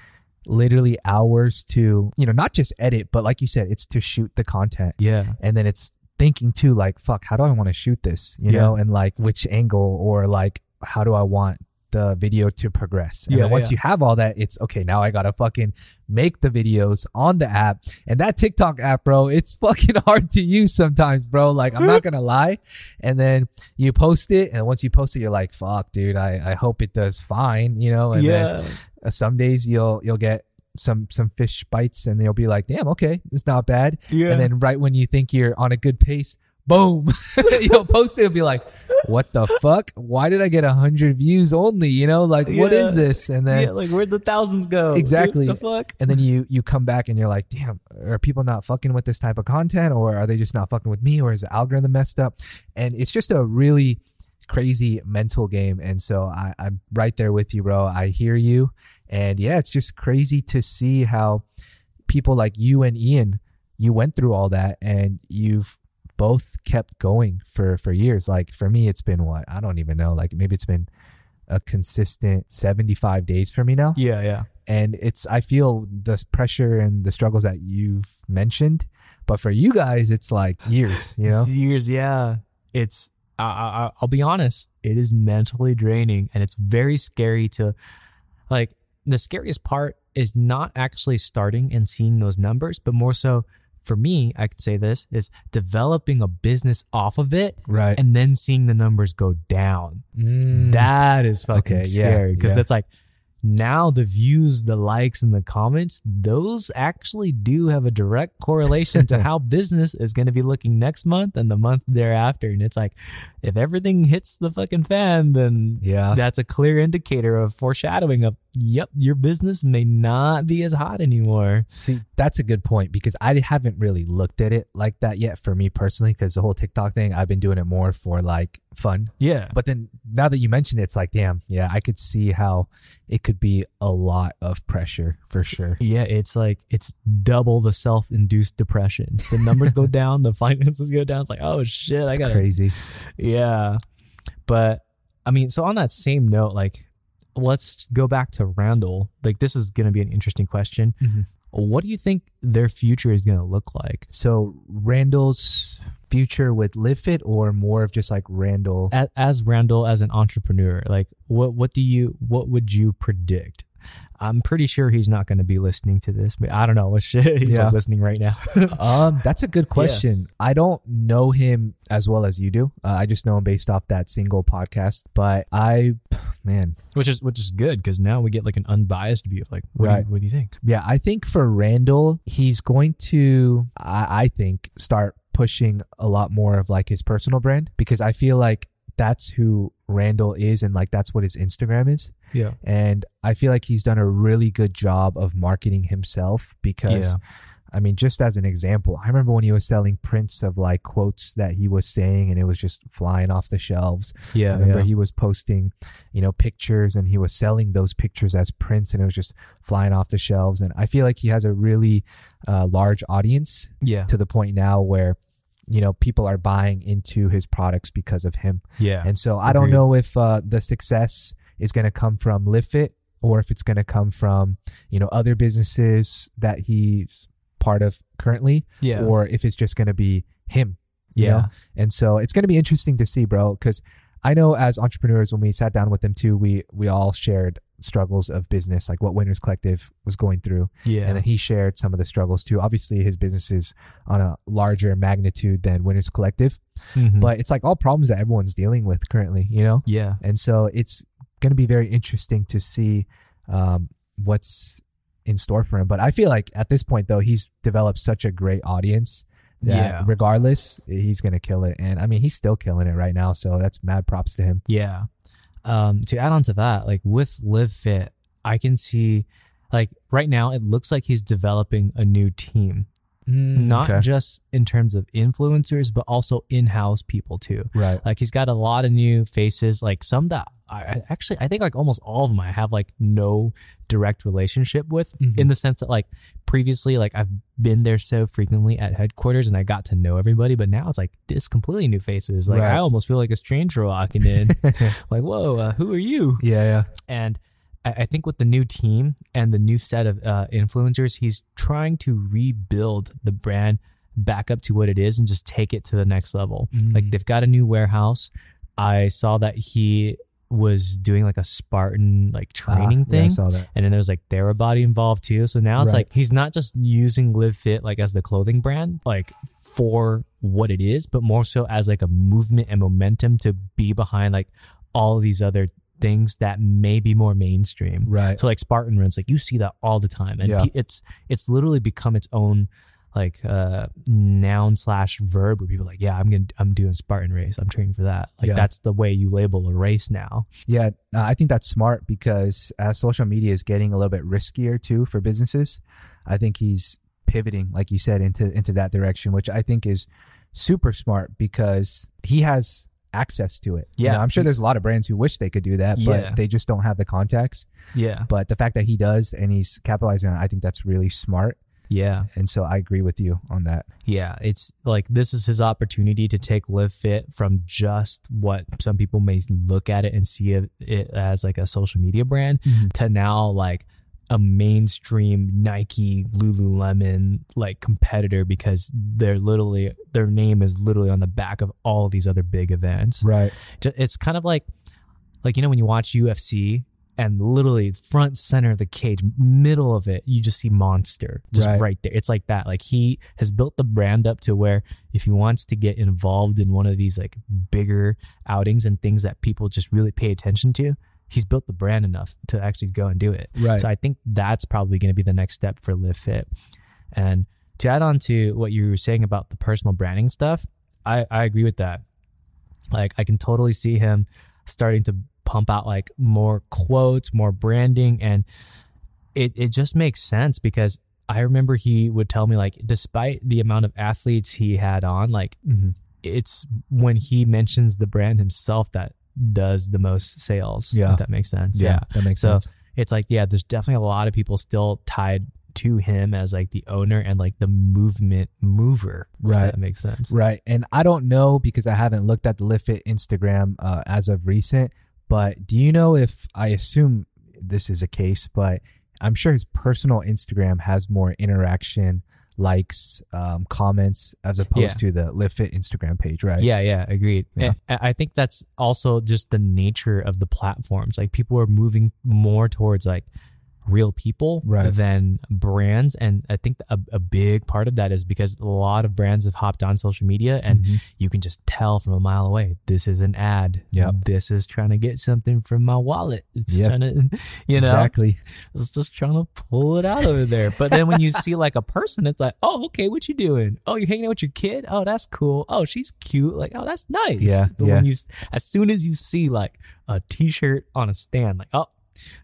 literally hours to, you know, not just edit, but like you said, it's to shoot the content. yeah And then it's thinking too, like, fuck, how do I want to shoot this? You Yeah. know, and like which angle or like, how do I want the video to progress? And Yeah, then once yeah. you have all that, it's okay, now I gotta fucking make the videos on the app. And that TikTok app, bro, it's fucking hard to use sometimes, bro. Like, I'm not gonna lie. And then you post it, and once you post it, you're like, fuck, dude, I, I hope it does fine, you know? And then uh, some days you'll you'll get some some fish bites and you'll be like damn okay it's not bad Yeah. and then right when you think you're on a good pace boom. You'll post it and be like what the fuck? Why did i get a hundred views only? You know like what is this? And then yeah like where'd the thousands go? Exactly. Dude, the fuck? And then you you come back and you're like damn are people not fucking with this type of content or are they just not fucking with me or is the algorithm messed up? And it's just a really crazy mental game. And so I, i'm right there with you bro. I hear you. And yeah it's just crazy to see how people like you and ian you went through all that and you've both kept going for for years. Like for me it's been what? I don't even know. Like maybe it's been a consistent 75 days for me now. Yeah yeah. And it's i feel the pressure and the struggles that you've mentioned but for you guys it's like years you know? It's years yeah. It's I, I, I'll be honest, it is mentally draining and it's very scary to like the scariest part is not actually starting and seeing those numbers, but more so for me, I could say this is developing a business off of it Right. and then seeing the numbers go down. Mm. That is fucking Okay, scary because yeah. it's like now the views, the likes, and the comments, those actually do have a direct correlation to how business is going to be looking next month and the month thereafter. And it's like, if everything hits the fucking fan, then Yeah. that's a clear indicator of foreshadowing of, yep, your business may not be as hot anymore. See, that's a good point because I haven't really looked at it like that yet for me personally because the whole TikTok thing, I've been doing it more for like fun. Yeah. But then now that you mention it, it's like, damn, yeah, I could see how it could be a lot of pressure for sure. Yeah, it's like it's double the self-induced depression. The numbers go down, the finances go down. It's like, oh shit, I gotta crazy. Yeah. But I mean, so on that same note, like let's go back to Randall. Like this is going to be an interesting question. Mhm. What do you think their future is going to look like? So Randall's future with LiveFit or more of just like Randall? As, as Randall as an entrepreneur, like what what do you what would you predict? I'm pretty sure he's not going to be listening to this, but I don't know what shit he's Yeah. like listening right now. um, that's a good question. I don't know him as well as you do. Uh, I just know him based off that single podcast. But I, man, which is which is good because now we get like an unbiased view of like what, do, you, what do you think? Yeah, I think for Randall, he's going to, I, I think, start pushing a lot more of like his personal brand because I feel like that's who Randall is and like that's what his Instagram is. Yeah. And I feel like he's done a really good job of marketing himself because Yeah. I mean, just as an example, I remember when he was selling prints of like quotes that he was saying and it was just flying off the shelves. I Yeah, remember yeah. he was posting, you know, pictures and he was selling those pictures as prints and it was just flying off the shelves. And I feel like he has a really uh, large audience yeah. to the point now where, you know, people are buying into his products because of him. Yeah. And so I don't know if uh, the success is going to come from LiveFit or if it's going to come from, you know, other businesses that he's part of currently yeah. or if it's just going to be him. You Yeah. Know? And so it's going to be interesting to see, bro, because I know as entrepreneurs, when we sat down with them too, we we all shared struggles of business, like what Winners Collective was going through, yeah. and then he shared some of the struggles too. Obviously, his business is on a larger magnitude than Winners Collective, Mhm. but it's like all problems that everyone's dealing with currently, you know. yeah. And so it's going to be very interesting to see um, what's in store for him. But I feel like at this point, though, he's developed such a great audience that Yeah. regardless, he's going to kill it. And I mean, he's still killing it right now. So that's mad props to him. Yeah. Um, to add on to that, like with Live Fit, I can see like right now it looks like he's developing a new team. Not Okay. just in terms of influencers, but also in-house people too. right. Like he's got a lot of new faces, like some that I actually I think like almost all of them I have like no direct relationship with Mhm. in the sense that like previously like I've been there so frequently at headquarters and I got to know everybody, but now it's like this completely new faces. Like Right. I almost feel like a stranger walking in. like whoa, uh, who are you? Yeah, yeah. And I, think with the new team and the new set of uh, influencers, he's trying to rebuild the brand back up to what it is and just take it to the next level. Like they've got a new warehouse. I saw that he was doing like a Spartan like training Ah, yeah, I thing. saw that. and then there's like Therabody involved too. So now it's Right. like he's not just using Live Fit like as the clothing brand, like for what it is, but more so as like a movement and momentum to be behind like all of these other things that may be more mainstream. Right. So like Spartan runs, like you see that all the time, and Yeah. it's it's literally become its own like uh noun slash verb where people are like, yeah, I'm gonna I'm doing Spartan race, I'm training for that. Like Yeah. that's the way you label a race now. Yeah, uh, I think that's smart because as social media is getting a little bit riskier too for businesses, I think he's pivoting, like you said, into into that direction, which I think is super smart because he has access to it. You Yeah. know, I'm sure there's a lot of brands who wish they could do that, Yeah. but they just don't have the contacts. Yeah, But the fact that he does and he's capitalizing on it, I think that's really smart. yeah. And so I agree with you on that. Yeah, it's like this is his opportunity to take Live Fit from just what some people may look at it and see it, it as like a social media brand Mm-hmm. to now like a mainstream Nike, Lululemon like competitor because they're literally their name is literally on the back of all these other big events. Right. It's kind of like like you know when you watch UFC and literally front center of the cage, middle of it, you just see Monster just Right. right, there. It's like that. Like he has built the brand up to where if he wants to get involved in one of these like bigger outings and things that people just really pay attention to, he's built the brand enough to actually go and do it. Right. So I think that's probably going to be the next step for Live Fit. And to add on to what you were saying about the personal branding stuff, I, I agree with that. Like I can totally see him starting to pump out like more quotes, more branding, and it it just makes sense because I remember he would tell me like despite the amount of athletes he had on, like Mm-hmm. it's when he mentions the brand himself that does the most sales. Yeah. If that makes sense. Yeah, that makes So sense. it's like, yeah, there's definitely a lot of people still tied to him as like the owner and like the movement mover. If Right. that makes sense. Right. And I don't know because I haven't looked at the LiveFit Instagram uh, as of recent, but do you know if I assume this is a case, but I'm sure his personal Instagram has more interaction, likes, um, comments as opposed to the LiveFit Instagram page, right? Yeah, yeah, agreed. Yeah. I think that's also just the nature of the platforms. Like people are moving more towards like real people Right. than brands. And I think a, a big part of that is because a lot of brands have hopped on social media and Mhm. you can just tell from a mile away, this is an ad. Yep. This is trying to get something from my wallet. It's Yep. trying to, you know, Exactly. it's just trying to pull it out over there. But then when you see like a person, it's like, oh, okay, what you doing? Oh, you're hanging out with your kid? Oh, that's cool. Oh, she's cute. Like, oh, that's nice. Yeah, But yeah. when you, as soon as you see like a t-shirt on a stand, like, oh,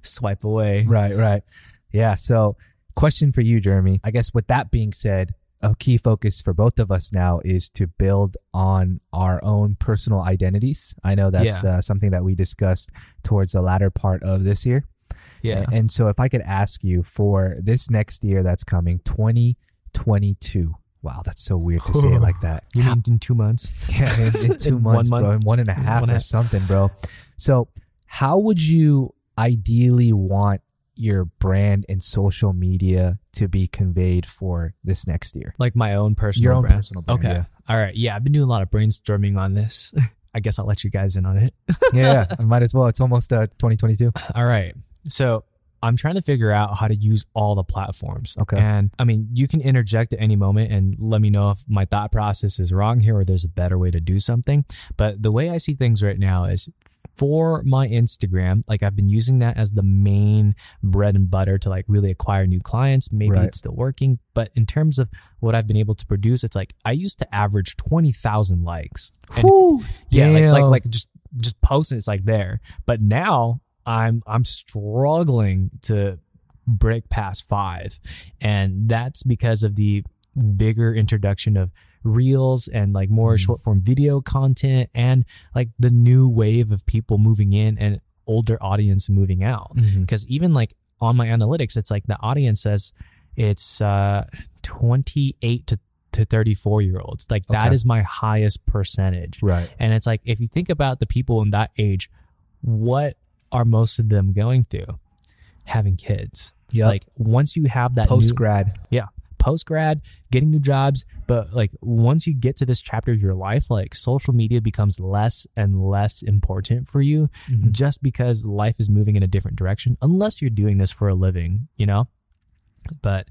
swipe away. Right, right. Yeah. So, question for you, Jeremy. I guess with that being said, a key focus for both of us now is to build on our own personal identities. I know that's Yeah. uh, something that we discussed towards the latter part of this year. Yeah. And so, if I could ask you for this next year that's coming, 2022. Wow, that's so weird to say it like that. You mean in two months? Yeah, in, in two In one months, month? bro, in one and a half One or half. something, bro. So, how would you ideally want your brand and social media to be conveyed for this next year? Like my own personal Your own brand. personal brand, Okay. yeah. All right. Yeah. I've been doing a lot of brainstorming on this. I guess I'll let you guys in on it. yeah, I might as well. It's almost uh, 2022. All right. So I'm trying to figure out how to use all the platforms. Okay. And I mean, you can interject at any moment and let me know if my thought process is wrong here or there's a better way to do something. But the way I see things right now is for my Instagram, like I've been using that as the main bread and butter to like really acquire new clients. Maybe Right. it's still working. But in terms of what I've been able to produce, it's like I used to average 20,000 likes. And Whew, yeah, like, like like just just posting it's like there. But now I'm I'm struggling to break past five, and that's because of the bigger introduction of reels and like more Mhm. short form video content and like the new wave of people moving in and older audience moving out because even like on my analytics it's like the audience says it's uh 28 to to 34 year olds like that Okay. is my highest percentage Right. and it's like if you think about the people in that age what are most of them going through having kids Yep. like once you have that Post grad. yeah post grad getting new jobs but like once you get to this chapter of your life like social media becomes less and less important for you Mhm. just because life is moving in a different direction unless you're doing this for a living you know but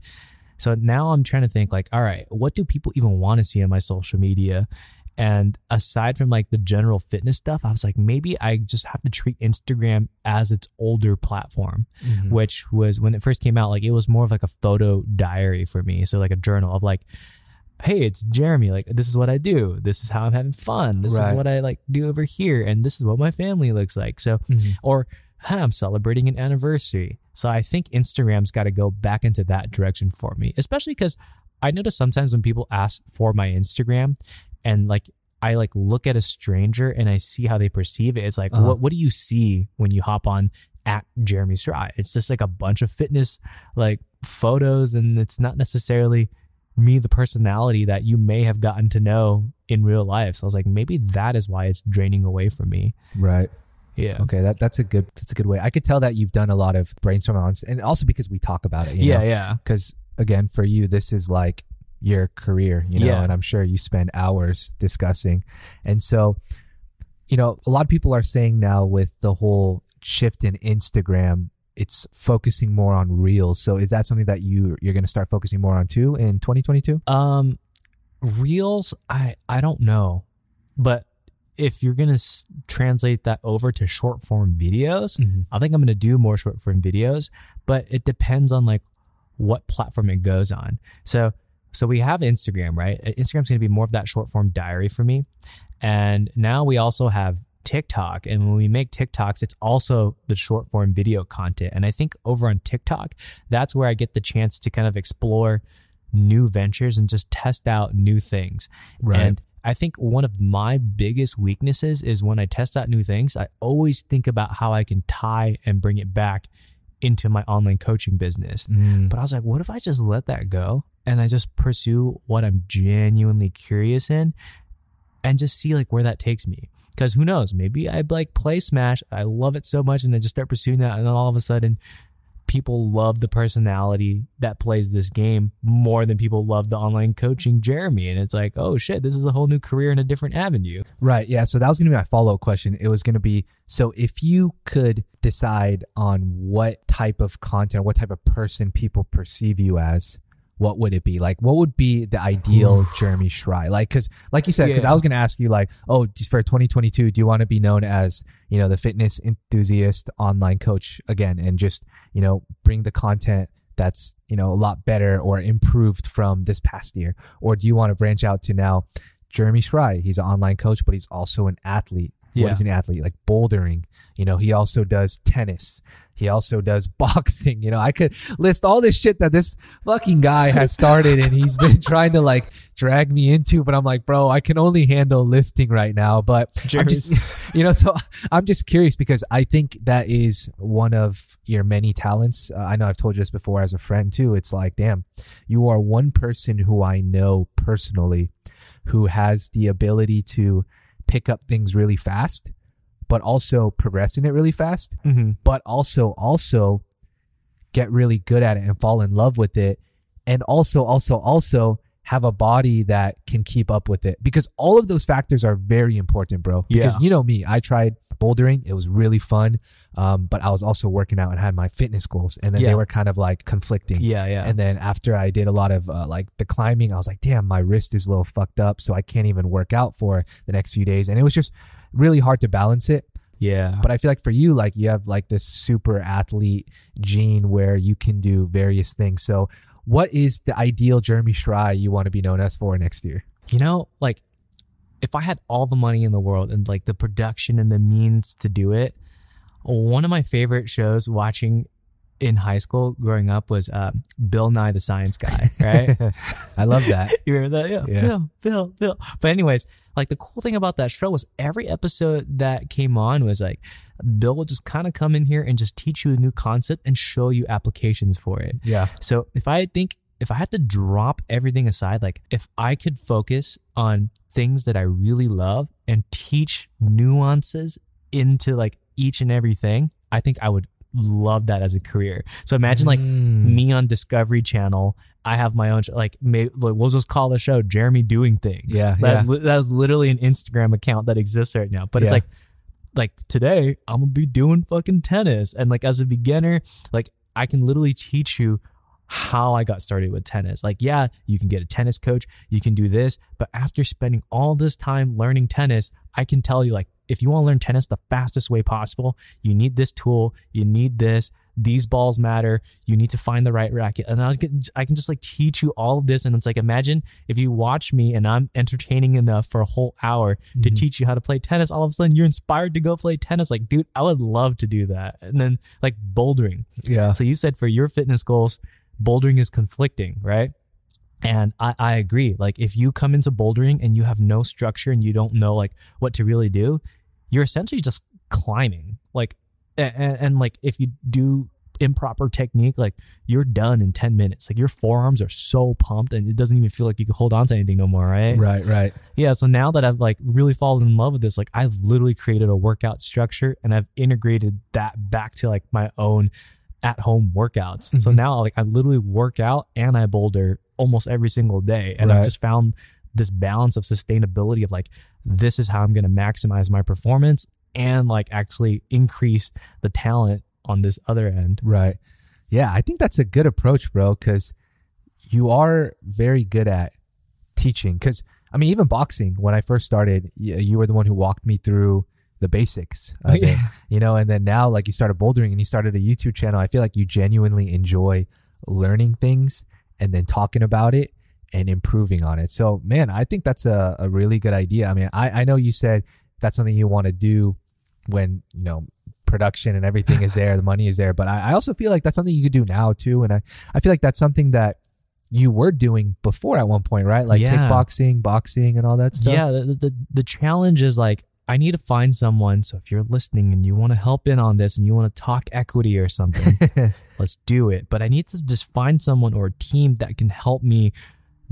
so now i'm trying to think like all right what do people even want to see on my social media and aside from like the general fitness stuff i was like maybe i just have to treat instagram as its older platform Mhm. which was when it first came out like it was more of like a photo diary for me. So like a journal of like hey it's jeremy. Like this is what i do. This is how i'm having fun. This Right. is what i like do over here. And this is what my family looks like. So Mhm. or huh, i'm celebrating an anniversary. So i think instagram's got to go back into that direction for me especially because i notice sometimes when people ask for my instagram and like i like look at a stranger and i see how they perceive it it's like Uh-huh. what, what do you see when you hop on at jeremy Stry? it's just like a bunch of fitness like photos and it's not necessarily me the personality that you may have gotten to know in real life so i was like maybe that is why it's draining away from me Right. Yeah. Okay, that that's a good that's a good way. I could tell that you've done a lot of brainstorming on, and also because we talk about it. You Yeah, know? yeah. Because again, for you, this is like your career, you know, Yeah. and I'm sure you spend hours discussing. And so, you know, a lot of people are saying now with the whole shift in Instagram, it's focusing more on reels. So is that something that you you're going to start focusing more on too in 2022? Um, reels, I I don't know, but if you're gonna s- translate that over to short form videos, I think I'm gonna do more short form videos. But it depends on like what platform it goes on. So so we have Instagram, right? Uh, Instagram's gonna be more of that short form diary for me, and now we also have TikTok. And when we make TikToks, it's also the short form video content. And I think over on TikTok, that's where I get the chance to kind of explore new ventures and just test out new things. Right. And I think one of my biggest weaknesses is when I test out new things, I always think about how I can tie and bring it back into my online coaching business. Mm. But I was like, what if I just let that go and I just pursue what I'm genuinely curious in and just see like where that takes me? Because who knows? Maybe I like play Smash. I love it so much and I just start pursuing that. And then all of a sudden, people love the personality that plays this game more than people love the online coaching Jeremy. And it's like, oh shit, this is a whole new career in a different avenue. Right. Yeah. So that was going to be my follow up question. It was going to be so if you could decide on what type of content, what type of person people perceive you as, what would it be? Like, what would be the ideal Jeremy Schrei? Like, because, like you said, because Yeah. I was going to ask you, like, oh, just for 2022, do you want to be known as, you know, the fitness enthusiast online coach again and just, you know, bring the content that's, you know, a lot better or improved from this past year? Or do you want to branch out to now Jeremy Schrei? He's an online coach, but he's also an athlete. What Yeah. is an athlete? Like bouldering. You know, he also does tennis. He also does boxing. You know, I could list all this shit that this fucking guy has started and he's been trying to like drag me into, but I'm like, bro, I can only handle lifting right now. But I'm just, you know, so I'm just curious because I think that is one of your many talents. Uh, I know I've told you this before as a friend too. It's like, damn, you are one person who I know personally who has the ability to pick up things really fast, but also progress in it really fast Mm-hmm. but also also get really good at it and fall in love with it and also also also have a body that can keep up with it because all of those factors are very important bro because Yeah. you know me i tried bouldering it was really fun um, but i was also working out and had my fitness goals and then Yeah. they were kind of like conflicting Yeah, yeah. and then after I did a lot of uh, like the climbing, I was like, damn, my wrist is a little fucked up. So I can't even work out for the next few days. And it was just really hard to balance it. yeah. But I feel like for you, like you have like this super athlete gene where you can do various things. So what is the ideal Jeremy Schrei you want to be known as for next year? You know, like if I had all the money in the world and like the production and the means to do it, one of my favorite shows watching in high school growing up was uh, Bill Nye the Science Guy, right? I love that. you remember that? Yeah. Yeah. Bill, Bill, Bill. But anyways, like the cool thing about that show was every episode that came on was like Bill would just kind of come in here and just teach you a new concept and show you applications for it. Yeah. So if I think if I had to drop everything aside, like if I could focus on things that I really love and teach nuances into like each and everything, I think I would love that as a career. So imagine like Mm. me on Discovery Channel. I have my own like maybe like, we'll just call the show Jeremy Doing Things. Yeah, that, yeah. that's literally an Instagram account that exists right now. But it's like like today I'm gonna be doing fucking tennis and like as a beginner, like I can literally teach you how I got started with tennis. Like, yeah, you can get a tennis coach, you can do this, but after spending all this time learning tennis, I can tell you, like, if you want to learn tennis the fastest way possible, you need this tool, you need this, these balls matter, you need to find the right racket. And I, can, I can just like teach you all of this. And it's like, imagine if you watch me and I'm entertaining enough for a whole hour to mm-hmm. teach you how to play tennis, all of a sudden you're inspired to go play tennis. Like, dude, I would love to do that. And then like bouldering. Yeah. So you said for your fitness goals, bouldering is conflicting, right? And I, I agree. Like if you come into bouldering and you have no structure and you don't know like what to really do, you're essentially just climbing. Like and, and like if you do improper technique, like you're done in 10 minutes. Like your forearms are so pumped and it doesn't even feel like you can hold on to anything no more, right? Right, right. Yeah. So now that I've like really fallen in love with this, like I've literally created a workout structure and I've integrated that back to like my own at home workouts. So Mhm. now like I literally work out and I boulder almost every single day. And Right. I've just found this balance of sustainability of like, this is how I'm going to maximize my performance and like actually increase the talent on this other end. Right. Yeah, I think that's a good approach, bro, because you are very good at teaching. Because, I mean, even boxing, when I first started, you, were the one who walked me through the basics it, you know, and then now, like, you started bouldering and you started a YouTube channel. I feel like you genuinely enjoy learning things and then talking about it and improving on it. So, man, I think that's a, a really good idea. I mean, I, I know you said that's something you want to do when, you know, production and everything is there, the money is there. But I, I also feel like that's something you could do now too. And I, I feel like that's something that you were doing before at one point, right? Like Yeah. kickboxing, boxing, and all that stuff. Yeah, the, the the challenge is like I need to find someone. So if you're listening and you want to help in on this and you want to talk equity or something, let's do it. But I need to just find someone or a team that can help me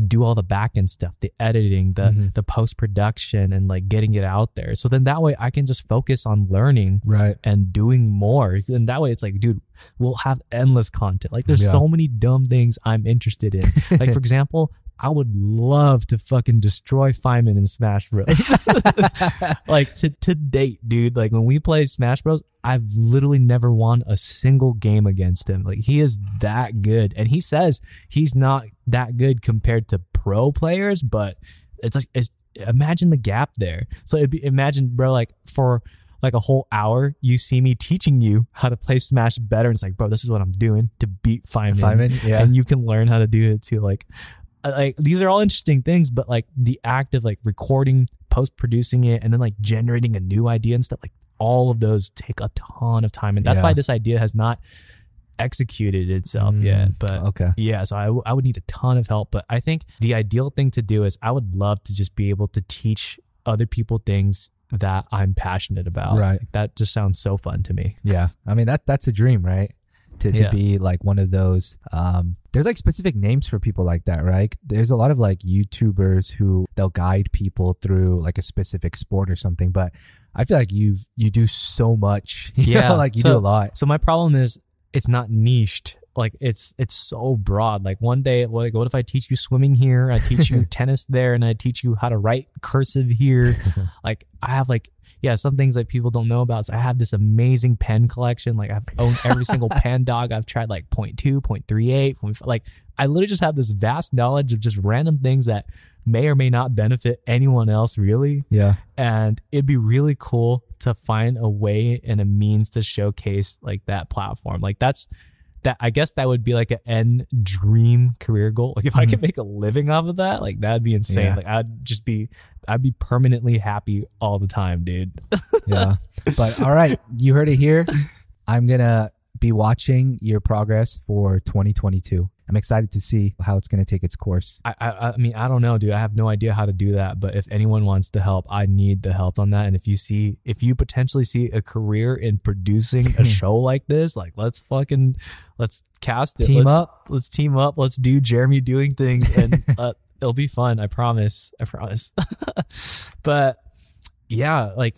do all the back end stuff, the editing, the Mhm. the post production, and like getting it out there. So then that way I can just focus on learning Right. and doing more. And that way it's like, dude, we'll have endless content. Like there's Yeah. so many dumb things I'm interested in. like for example, I would love to fucking destroy Feynman in Smash Bros. like to to date, dude. Like when we play Smash Bros, I've literally never won a single game against him. Like he is that good, and he says he's not that good compared to pro players, but it's like it's imagine the gap there. So it'd be imagine, bro, like for like a whole hour, you see me teaching you how to play Smash better, and it's like, bro, this is what I'm doing to beat Feynman Feynman, yeah. and you can learn how to do it too. Like, like these are all interesting things, but like the act of like recording, post producing it, and then like generating a new idea and stuff, like all of those take a ton of time, and that's Yeah. why this idea has not executed itself Mm, yet. But okay. yeah, so I, w- I would need a ton of help. But I think the ideal thing to do is I would love to just be able to teach other people things that I'm passionate about. Right. Like, that just sounds so fun to me. Yeah. I mean that that's a dream, right? To, to Yeah. be like one of those um there's like specific names for people like that, right? There's a lot of like YouTubers who they'll guide people through like a specific sport or something, but I feel like you you do so much. Yeah. know, like you So- do a lot. So my problem is it's not niched. Like it's it's so broad. Like one day, like what if I teach you swimming here? I teach you tennis there, and I teach you how to write cursive here. like I have like yeah, some things that people don't know about. is I have this amazing pen collection. Like I've owned every single pen dog. I've tried like 0.2, 0.38, 0.5. like I literally just have this vast knowledge of just random things that may or may not benefit anyone else really Yeah. and it'd be really cool to find a way and a means to showcase like that platform like that's that i guess that would be like an end dream career goal like if i could mm-hmm. make a living off of that like that'd be insane Yeah. like i'd just be i'd be permanently happy all the time dude Yeah. but all right, you heard it here. I'm to be watching your progress for 2022. I'm excited to see how it's going to take its course. I, I i mean i don't know dude i have no idea how to do that but if anyone wants to help i need the help on that and if you see if you potentially see a career in producing a show like this like let's fucking let's cast it Team let's, up. let's team up let's do jeremy doing things and uh, it'll be fun i promise i promise but yeah like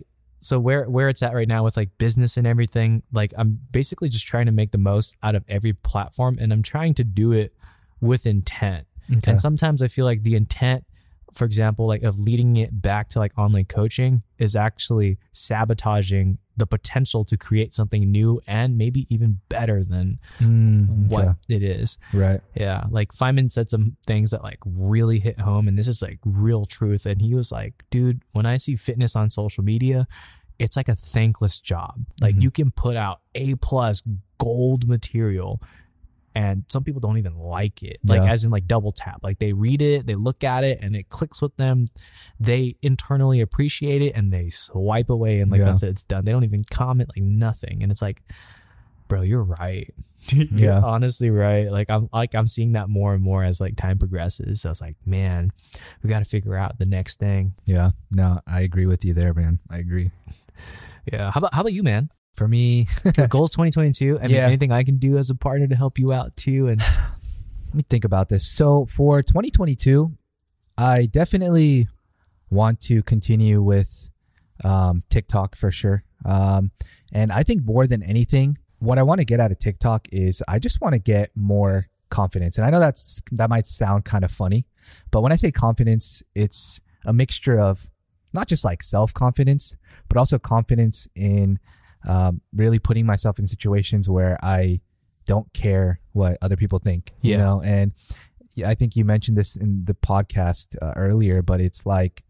so where where it's at right now with like business and everything like i'm basically just trying to make the most out of every platform and i'm trying to do it with intent Okay. and sometimes I feel like the intent, for example, like of leading it back to like online coaching is actually sabotaging the potential to create something new and maybe even better than Mm, what okay. it is. Right. Yeah. Like Feynman said some things that like really hit home and this is like real truth. And he was like, dude, when I see fitness on social media, it's like a thankless job. Like Mhm. you can put out A plus gold material and some people don't even like it. Like Yeah. as in like double tap. Like they read it, they look at it and it clicks with them. They internally appreciate it and they swipe away and like Yeah. that's it, it's done. They don't even comment like nothing. And it's like bro, you're right. you're Yeah. honestly right. Like I'm like I'm seeing that more and more as like time progresses. So I was like, man, we got to figure out the next thing. Yeah. No, I agree with you there, man. I agree. Yeah. How about how about you, man? For me, Your goals 2022. I mean, Yeah. anything I can do as a partner to help you out too. And let me think about this. So for 2022, I definitely want to continue with um, TikTok for sure. Um, and I think more than anything, what I want to get out of TikTok is I just want to get more confidence. And I know that's that might sound kind of funny, but when I say confidence, it's a mixture of not just like self confidence, but also confidence in um, really putting myself in situations where I don't care what other people think. You know, and I think you mentioned this in the podcast uh, earlier, but it's like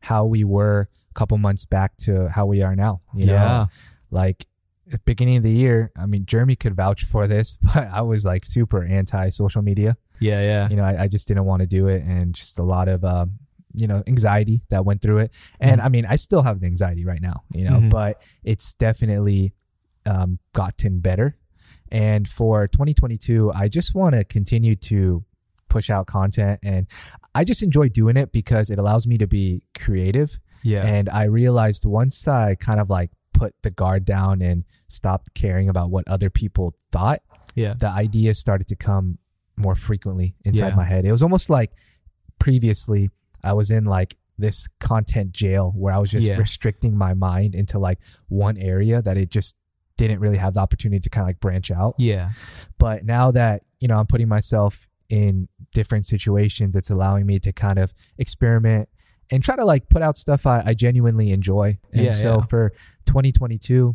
how we were a couple months back to how we are now. You know, Yeah. like at beginning of the year, I mean, Jeremy could vouch for this, but I was like super anti social media. yeah, yeah. You know, I, I just didn't want to do it, and just a lot of, um, you know, anxiety that went through it. And I mean, I still have the anxiety right now, you know, Mhm. but it's definitely um, gotten better. And for 2022, I just want to continue to push out content, and I just enjoy doing it because it allows me to be creative. Yeah. And I realized once I kind of like put the guard down and stopped caring about what other people thought, yeah. the ideas started to come more frequently inside Yeah. my head. It was almost like previously I was in like this content jail where I was just Yeah. restricting my mind into like one area that it just didn't really have the opportunity to kind of like branch out. Yeah. But now that, you know, I'm putting myself in different situations, it's allowing me to kind of experiment and try to like put out stuff I, I genuinely enjoy. And Yeah, so yeah. for 2022,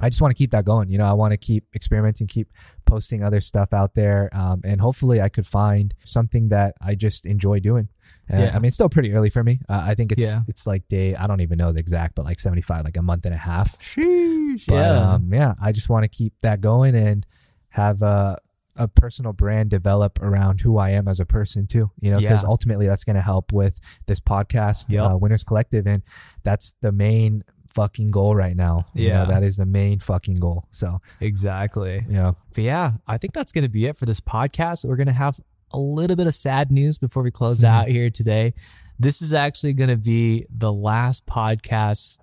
I just want to keep that going. You know, I want to keep experimenting, keep posting other stuff out there. Um, and hopefully I could find something that I just enjoy doing. Uh, Yeah. I mean, it's still pretty early for me. Uh, I think it's, Yeah. it's like day, I don't even know the exact, but like 75, like a month and a half. Sheesh. But yeah. um, yeah, I just want to keep that going and have a, a personal brand develop around who I am as a person too. You know, because Yeah. ultimately that's going to help with this podcast, Yep. uh, Winners Collective, and that's the main fucking goal right now. You know, Yeah. that is the main fucking goal. So exactly. you know, But yeah, I think that's going to be it for this podcast. We're going to have a little bit of sad news before we close Mhm. out here today. This is actually going to be the last podcast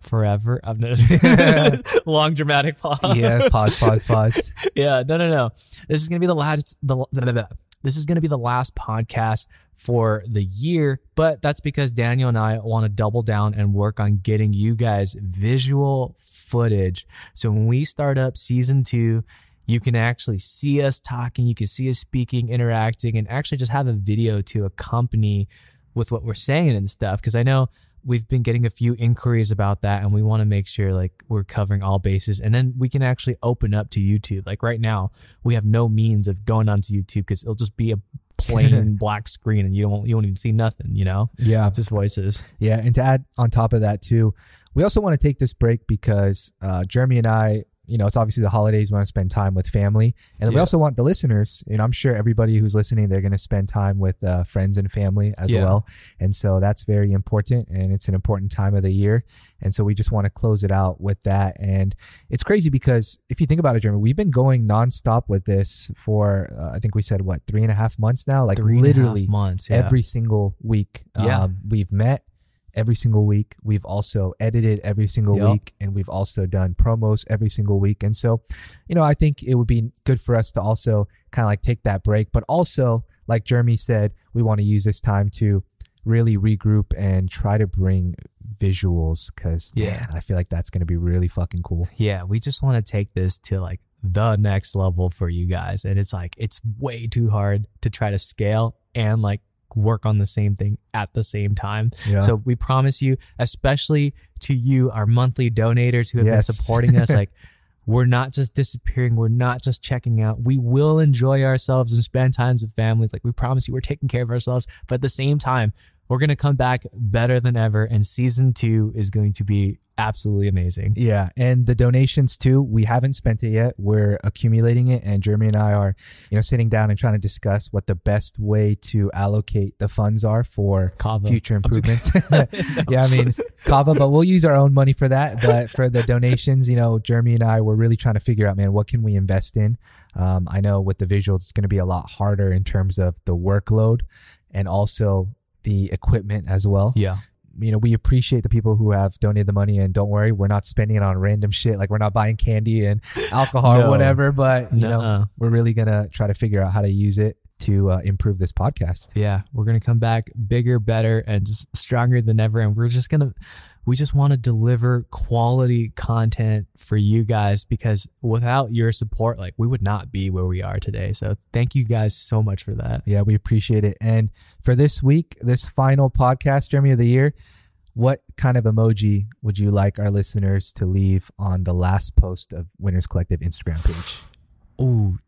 forever. I've noticed long dramatic pause. yeah, pause, pause, pause. yeah, no, no, no. This is gonna be the last. The blah, blah, blah. this is gonna be the last podcast for the year, but that's because Daniel and I want to double down and work on getting you guys visual footage. So when we start up season two, you can actually see us talking, you can see us speaking, interacting, and actually just have a video to accompany with what we're saying and stuff. Because I know we've been getting a few inquiries about that and we want to make sure like we're covering all bases and then we can actually open up to YouTube. Like right now, we have no means of going onto YouTube because it'll just be a plain black screen and you don't you won't even see nothing, you know? Yeah, Just voices. Yeah, and to add on top of that too, we also want to take this break because uh, Jeremy and I, you know, it's obviously the holidays. We want to spend time with family, and we also want the listeners. You know, I'm sure everybody who's listening, they're going to spend time with uh, friends and family as Yeah. well, and so that's very important, and it's an important time of the year, and so we just want to close it out with that. And it's crazy because if you think about it, Jeremy, we've been going nonstop with this for uh, I think we said what three and a half months now, like Three and a half literally months. Yeah. every single week. Yeah. Um, we've met every single week. We've also edited every single Yep. week, and we've also done promos every single week. And so, you know, I think it would be good for us to also kind of like take that break, but also, like Jeremy said, we want to use this time to really regroup and try to bring visuals because Yeah. I feel like that's going to be really fucking cool. yeah, we just want to take this to like the next level for you guys. And it's like, it's way too hard to try to scale and like work on the same thing at the same time. Yeah. So we promise you, especially to you, our monthly donators who have Yes. been supporting us, like, we're not just disappearing. We're not just checking out. We will enjoy ourselves and spend times with families. Like we promise you, we're taking care of ourselves. But at the same time, we're going to come back better than ever. And season two is going to be absolutely amazing. Yeah, and the donations too. We haven't spent it yet. We're accumulating it, and Jeremy and I are, you know, sitting down and trying to discuss what the best way to allocate the funds are for Kava. future improvements. yeah, I mean Kava, but we'll use our own money for that. But for the donations, you know, Jeremy and I were really trying to figure out, man, what can we invest in? Um, I know with the visuals, it's going to be a lot harder in terms of the workload and also the equipment as well Yeah. you know, we appreciate the people who have donated the money and don't worry, we're not spending it on random shit. Like we're not buying candy and alcohol No. or whatever, but you know, Nuh-uh. we're really going to try to figure out how to use it to uh, improve this podcast. Yeah, we're gonna come back bigger, better, and just stronger than ever. And we're just gonna, we just want to deliver quality content for you guys because without your support, like we would not be where we are today. So thank you guys so much for that. Yeah, we appreciate it. And for this week, this final podcast, Jeremy of the year, what kind of emoji would you like our listeners to leave on the last post of Winners Collective Instagram page? Ooh,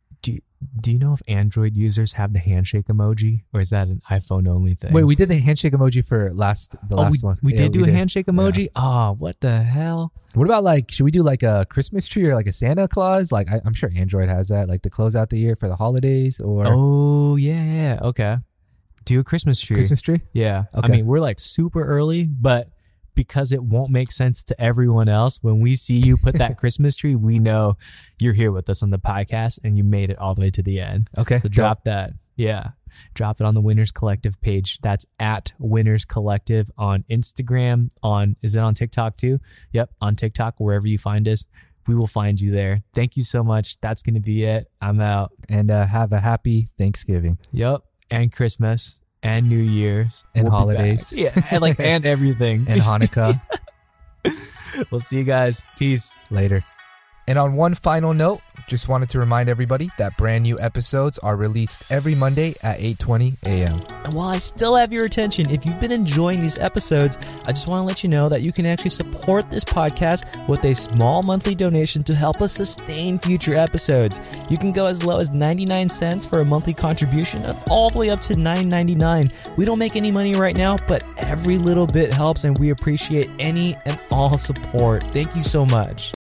do you know if Android users have the handshake emoji, or is that an iPhone only thing? Wait, we did the handshake emoji for last the oh, last we, one. we Yeah, did do a handshake emoji. Ah, what the hell? What about like, should we do like a Christmas tree or like a Santa Claus? Like, I, I'm sure Android has that, like to close out the year for the holidays or Oh yeah, yeah, okay. Do a Christmas tree. Christmas tree. Yeah. Okay. I mean, we're like super early, but because it won't make sense to everyone else, when we see you put that Christmas tree, we know you're here with us on the podcast and you made it all the way to the end. Okay, So drop that. Yeah. Drop it on the Winners Collective page. That's at Winners Collective on Instagram. On is it on TikTok too? Yep, on TikTok, wherever you find us. We will find you there. Thank you so much. That's gonna be it. I'm out. and uh, have a happy Thanksgiving. Yep. And Christmas and New Year's And We'll holidays. Yeah, and like and everything. and Hanukkah we'll see you guys. Peace. later. And on one final note, just wanted to remind everybody that brand new episodes are released every Monday at 8:20 a.m. And while I still have your attention, if you've been enjoying these episodes, I just want to let you know that you can actually support this podcast with a small monthly donation to help us sustain future episodes. You can go as low as 99 cents for a monthly contribution and all the way up to $9.99. We don't make any money right now, but every little bit helps and we appreciate any and all support. Thank you so much.